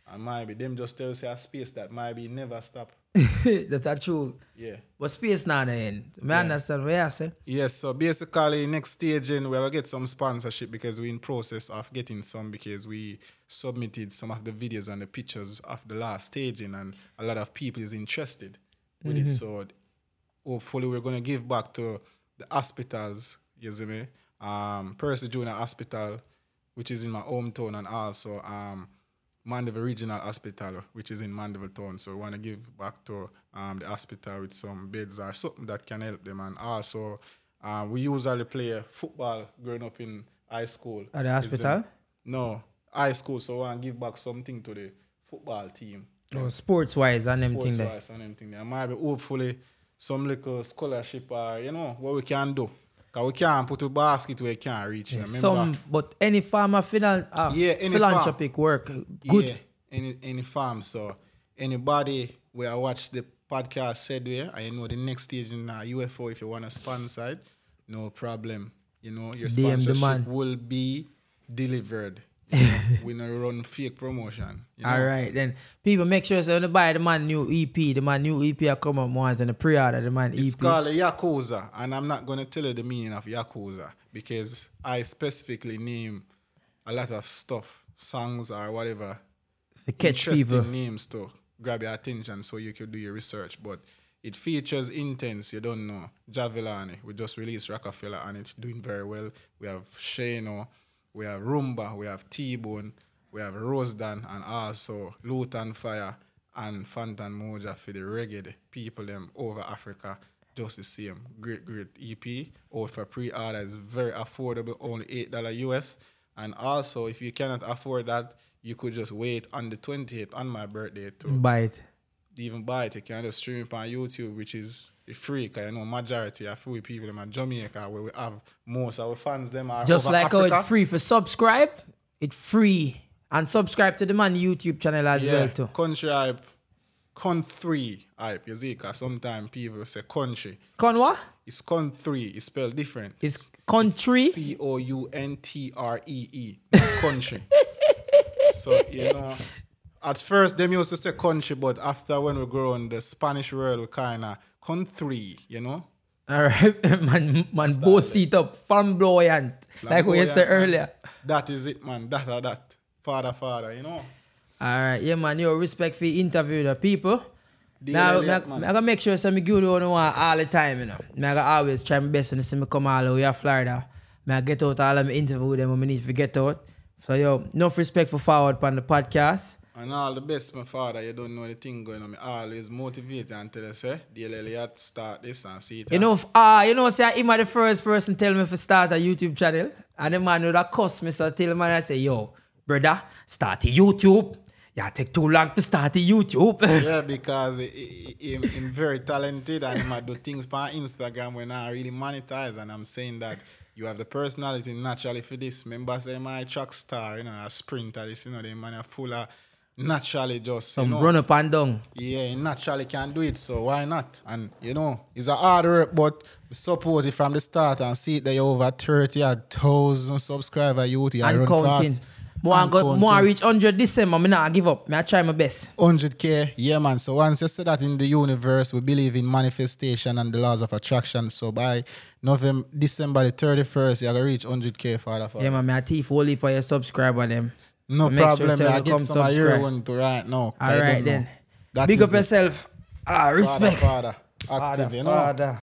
S1: And maybe them just tell you a space that maybe never stop.
S2: That's true.
S1: Yeah.
S2: But space not the end. Me understand what you say.
S1: Yes, so basically next stage in we will get some sponsorship because we're in process of getting some because we submitted some of the videos and the pictures of the last staging and a lot of people is interested with it. So hopefully we're gonna give back to the hospitals, you see me? Um Percy Junor Hospital, which is in my hometown, and also um Mandeville Regional Hospital, which is in Mandeville Town. So we want to give back to um, the hospital with some beds or something that can help them. And also, uh, we usually play football growing up in high school.
S2: At the
S1: um,
S2: hospital?
S1: no, high school. So we want to give back something to the football team.
S2: Oh, sports wise and them thing
S1: Sports wise and everything there. Maybe hopefully some little scholarship or, you know, what we can do. Because we can't put a basket where we can't reach. you. Remember?
S2: Some, but any farmer of finan- uh,
S1: Yeah, any
S2: philanthropic work, good.
S1: Yeah, any any farm. So anybody where I watch the podcast said there, I know the next stage in uh, UFO if you want to sponsor it, no problem. You know, your
S2: DM
S1: sponsorship will be delivered. You know, we not run fake promotion. You know?
S2: All right, then people make sure so when buy the man new EP, the man new EP will come up once and the pre-order the man
S1: It's
S2: EP.
S1: called a Yakuza, and I'm not going to tell you the meaning of Yakuza because I specifically name a lot of stuff, songs or whatever,
S2: to catch
S1: interesting
S2: people.
S1: names to grab your attention so you can do your research. But it features Intence, you don't know. Jahvillani, we just released Rockefeller and it's doing very well. We have Shano, we have Rumba, we have T-Bone, we have Rosedan, and also Lutan Fyah and Fantan Mojah for the reggae people them over Africa. Just the same. Great, great EP. Out for pre-order is very affordable, only $8 US. And also, if you cannot afford that, you could just wait on the 28th on my birthday to
S2: Buy it.
S1: even buy it. You can just stream it on YouTube, which is free. Cause I know majority of free people in my Jamaica where we have most of our fans them are
S2: Just like
S1: Africa.
S2: how it's free for subscribe, it's free And subscribe to the man YouTube channel as
S1: Yeah,
S2: well too.
S1: Countree Hype. Con three hype, you see, because sometimes people say country.
S2: Con what?
S1: It's con three, it's spelled different.
S2: It's country.
S1: C O U N T R E E, country. so, you know, at first them used to say country, but after when we grow in the Spanish world, we kind of country, you know?
S2: All right, man, man, both seat up, flamboyant, like we said earlier.
S1: That is it, man. That or that. Father, father, you know?
S2: All right, yeah, man. Yo, respect for the interview the people. Now, I,
S1: man.
S2: I gotta make sure some good one all the time, you know. I gotta always try my best when they see me come all the way to Florida. I get out all of my interview them when I need to get out. So yo, enough respect for forward on the podcast.
S1: And all the best, my father. You don't know the thing going on. Me always motivate and tell you, say, DL Elliot, start this and see it.
S2: You know, ah, you know, say him the first person tell me to start a YouTube channel. And the man would have cuss me, so I tell him and I say, yo, brother, start a YouTube. Yeah, take too long to start a YouTube.
S1: Yeah, because he, he, he, very talented and he might do things on Instagram when I really monetize. And I'm saying that you have the personality naturally for this. Remember, say my track star, you know, a sprinter, this, you know, the man are full of naturally just,
S2: Some
S1: you know,
S2: run up and down.
S1: yeah, naturally can do it. So why not? And you know, it's a hard work, but we support it from the start and see that you're over 30,000 subscriber youth. You
S2: and
S1: run
S2: counting.
S1: fast.
S2: More
S1: and
S2: go, more
S1: counting.
S2: reach 100 December. Me not give up. Me I try my best.
S1: 100k, yeah, man. So once you say that in the universe, we believe in manifestation and the laws of attraction. So by November, December the 31st, you're gonna reach 100k, father. father.
S2: Yeah, man. Me a thief whole heap of your subscriber them.
S1: No
S2: make
S1: problem.
S2: say
S1: I get some of your
S2: subscribe.
S1: one to right now.
S2: All
S1: know.
S2: then. Big up
S1: it.
S2: yourself. Ah,
S1: Father,
S2: respect.
S1: father, active,
S2: Father,
S1: you know.
S2: father.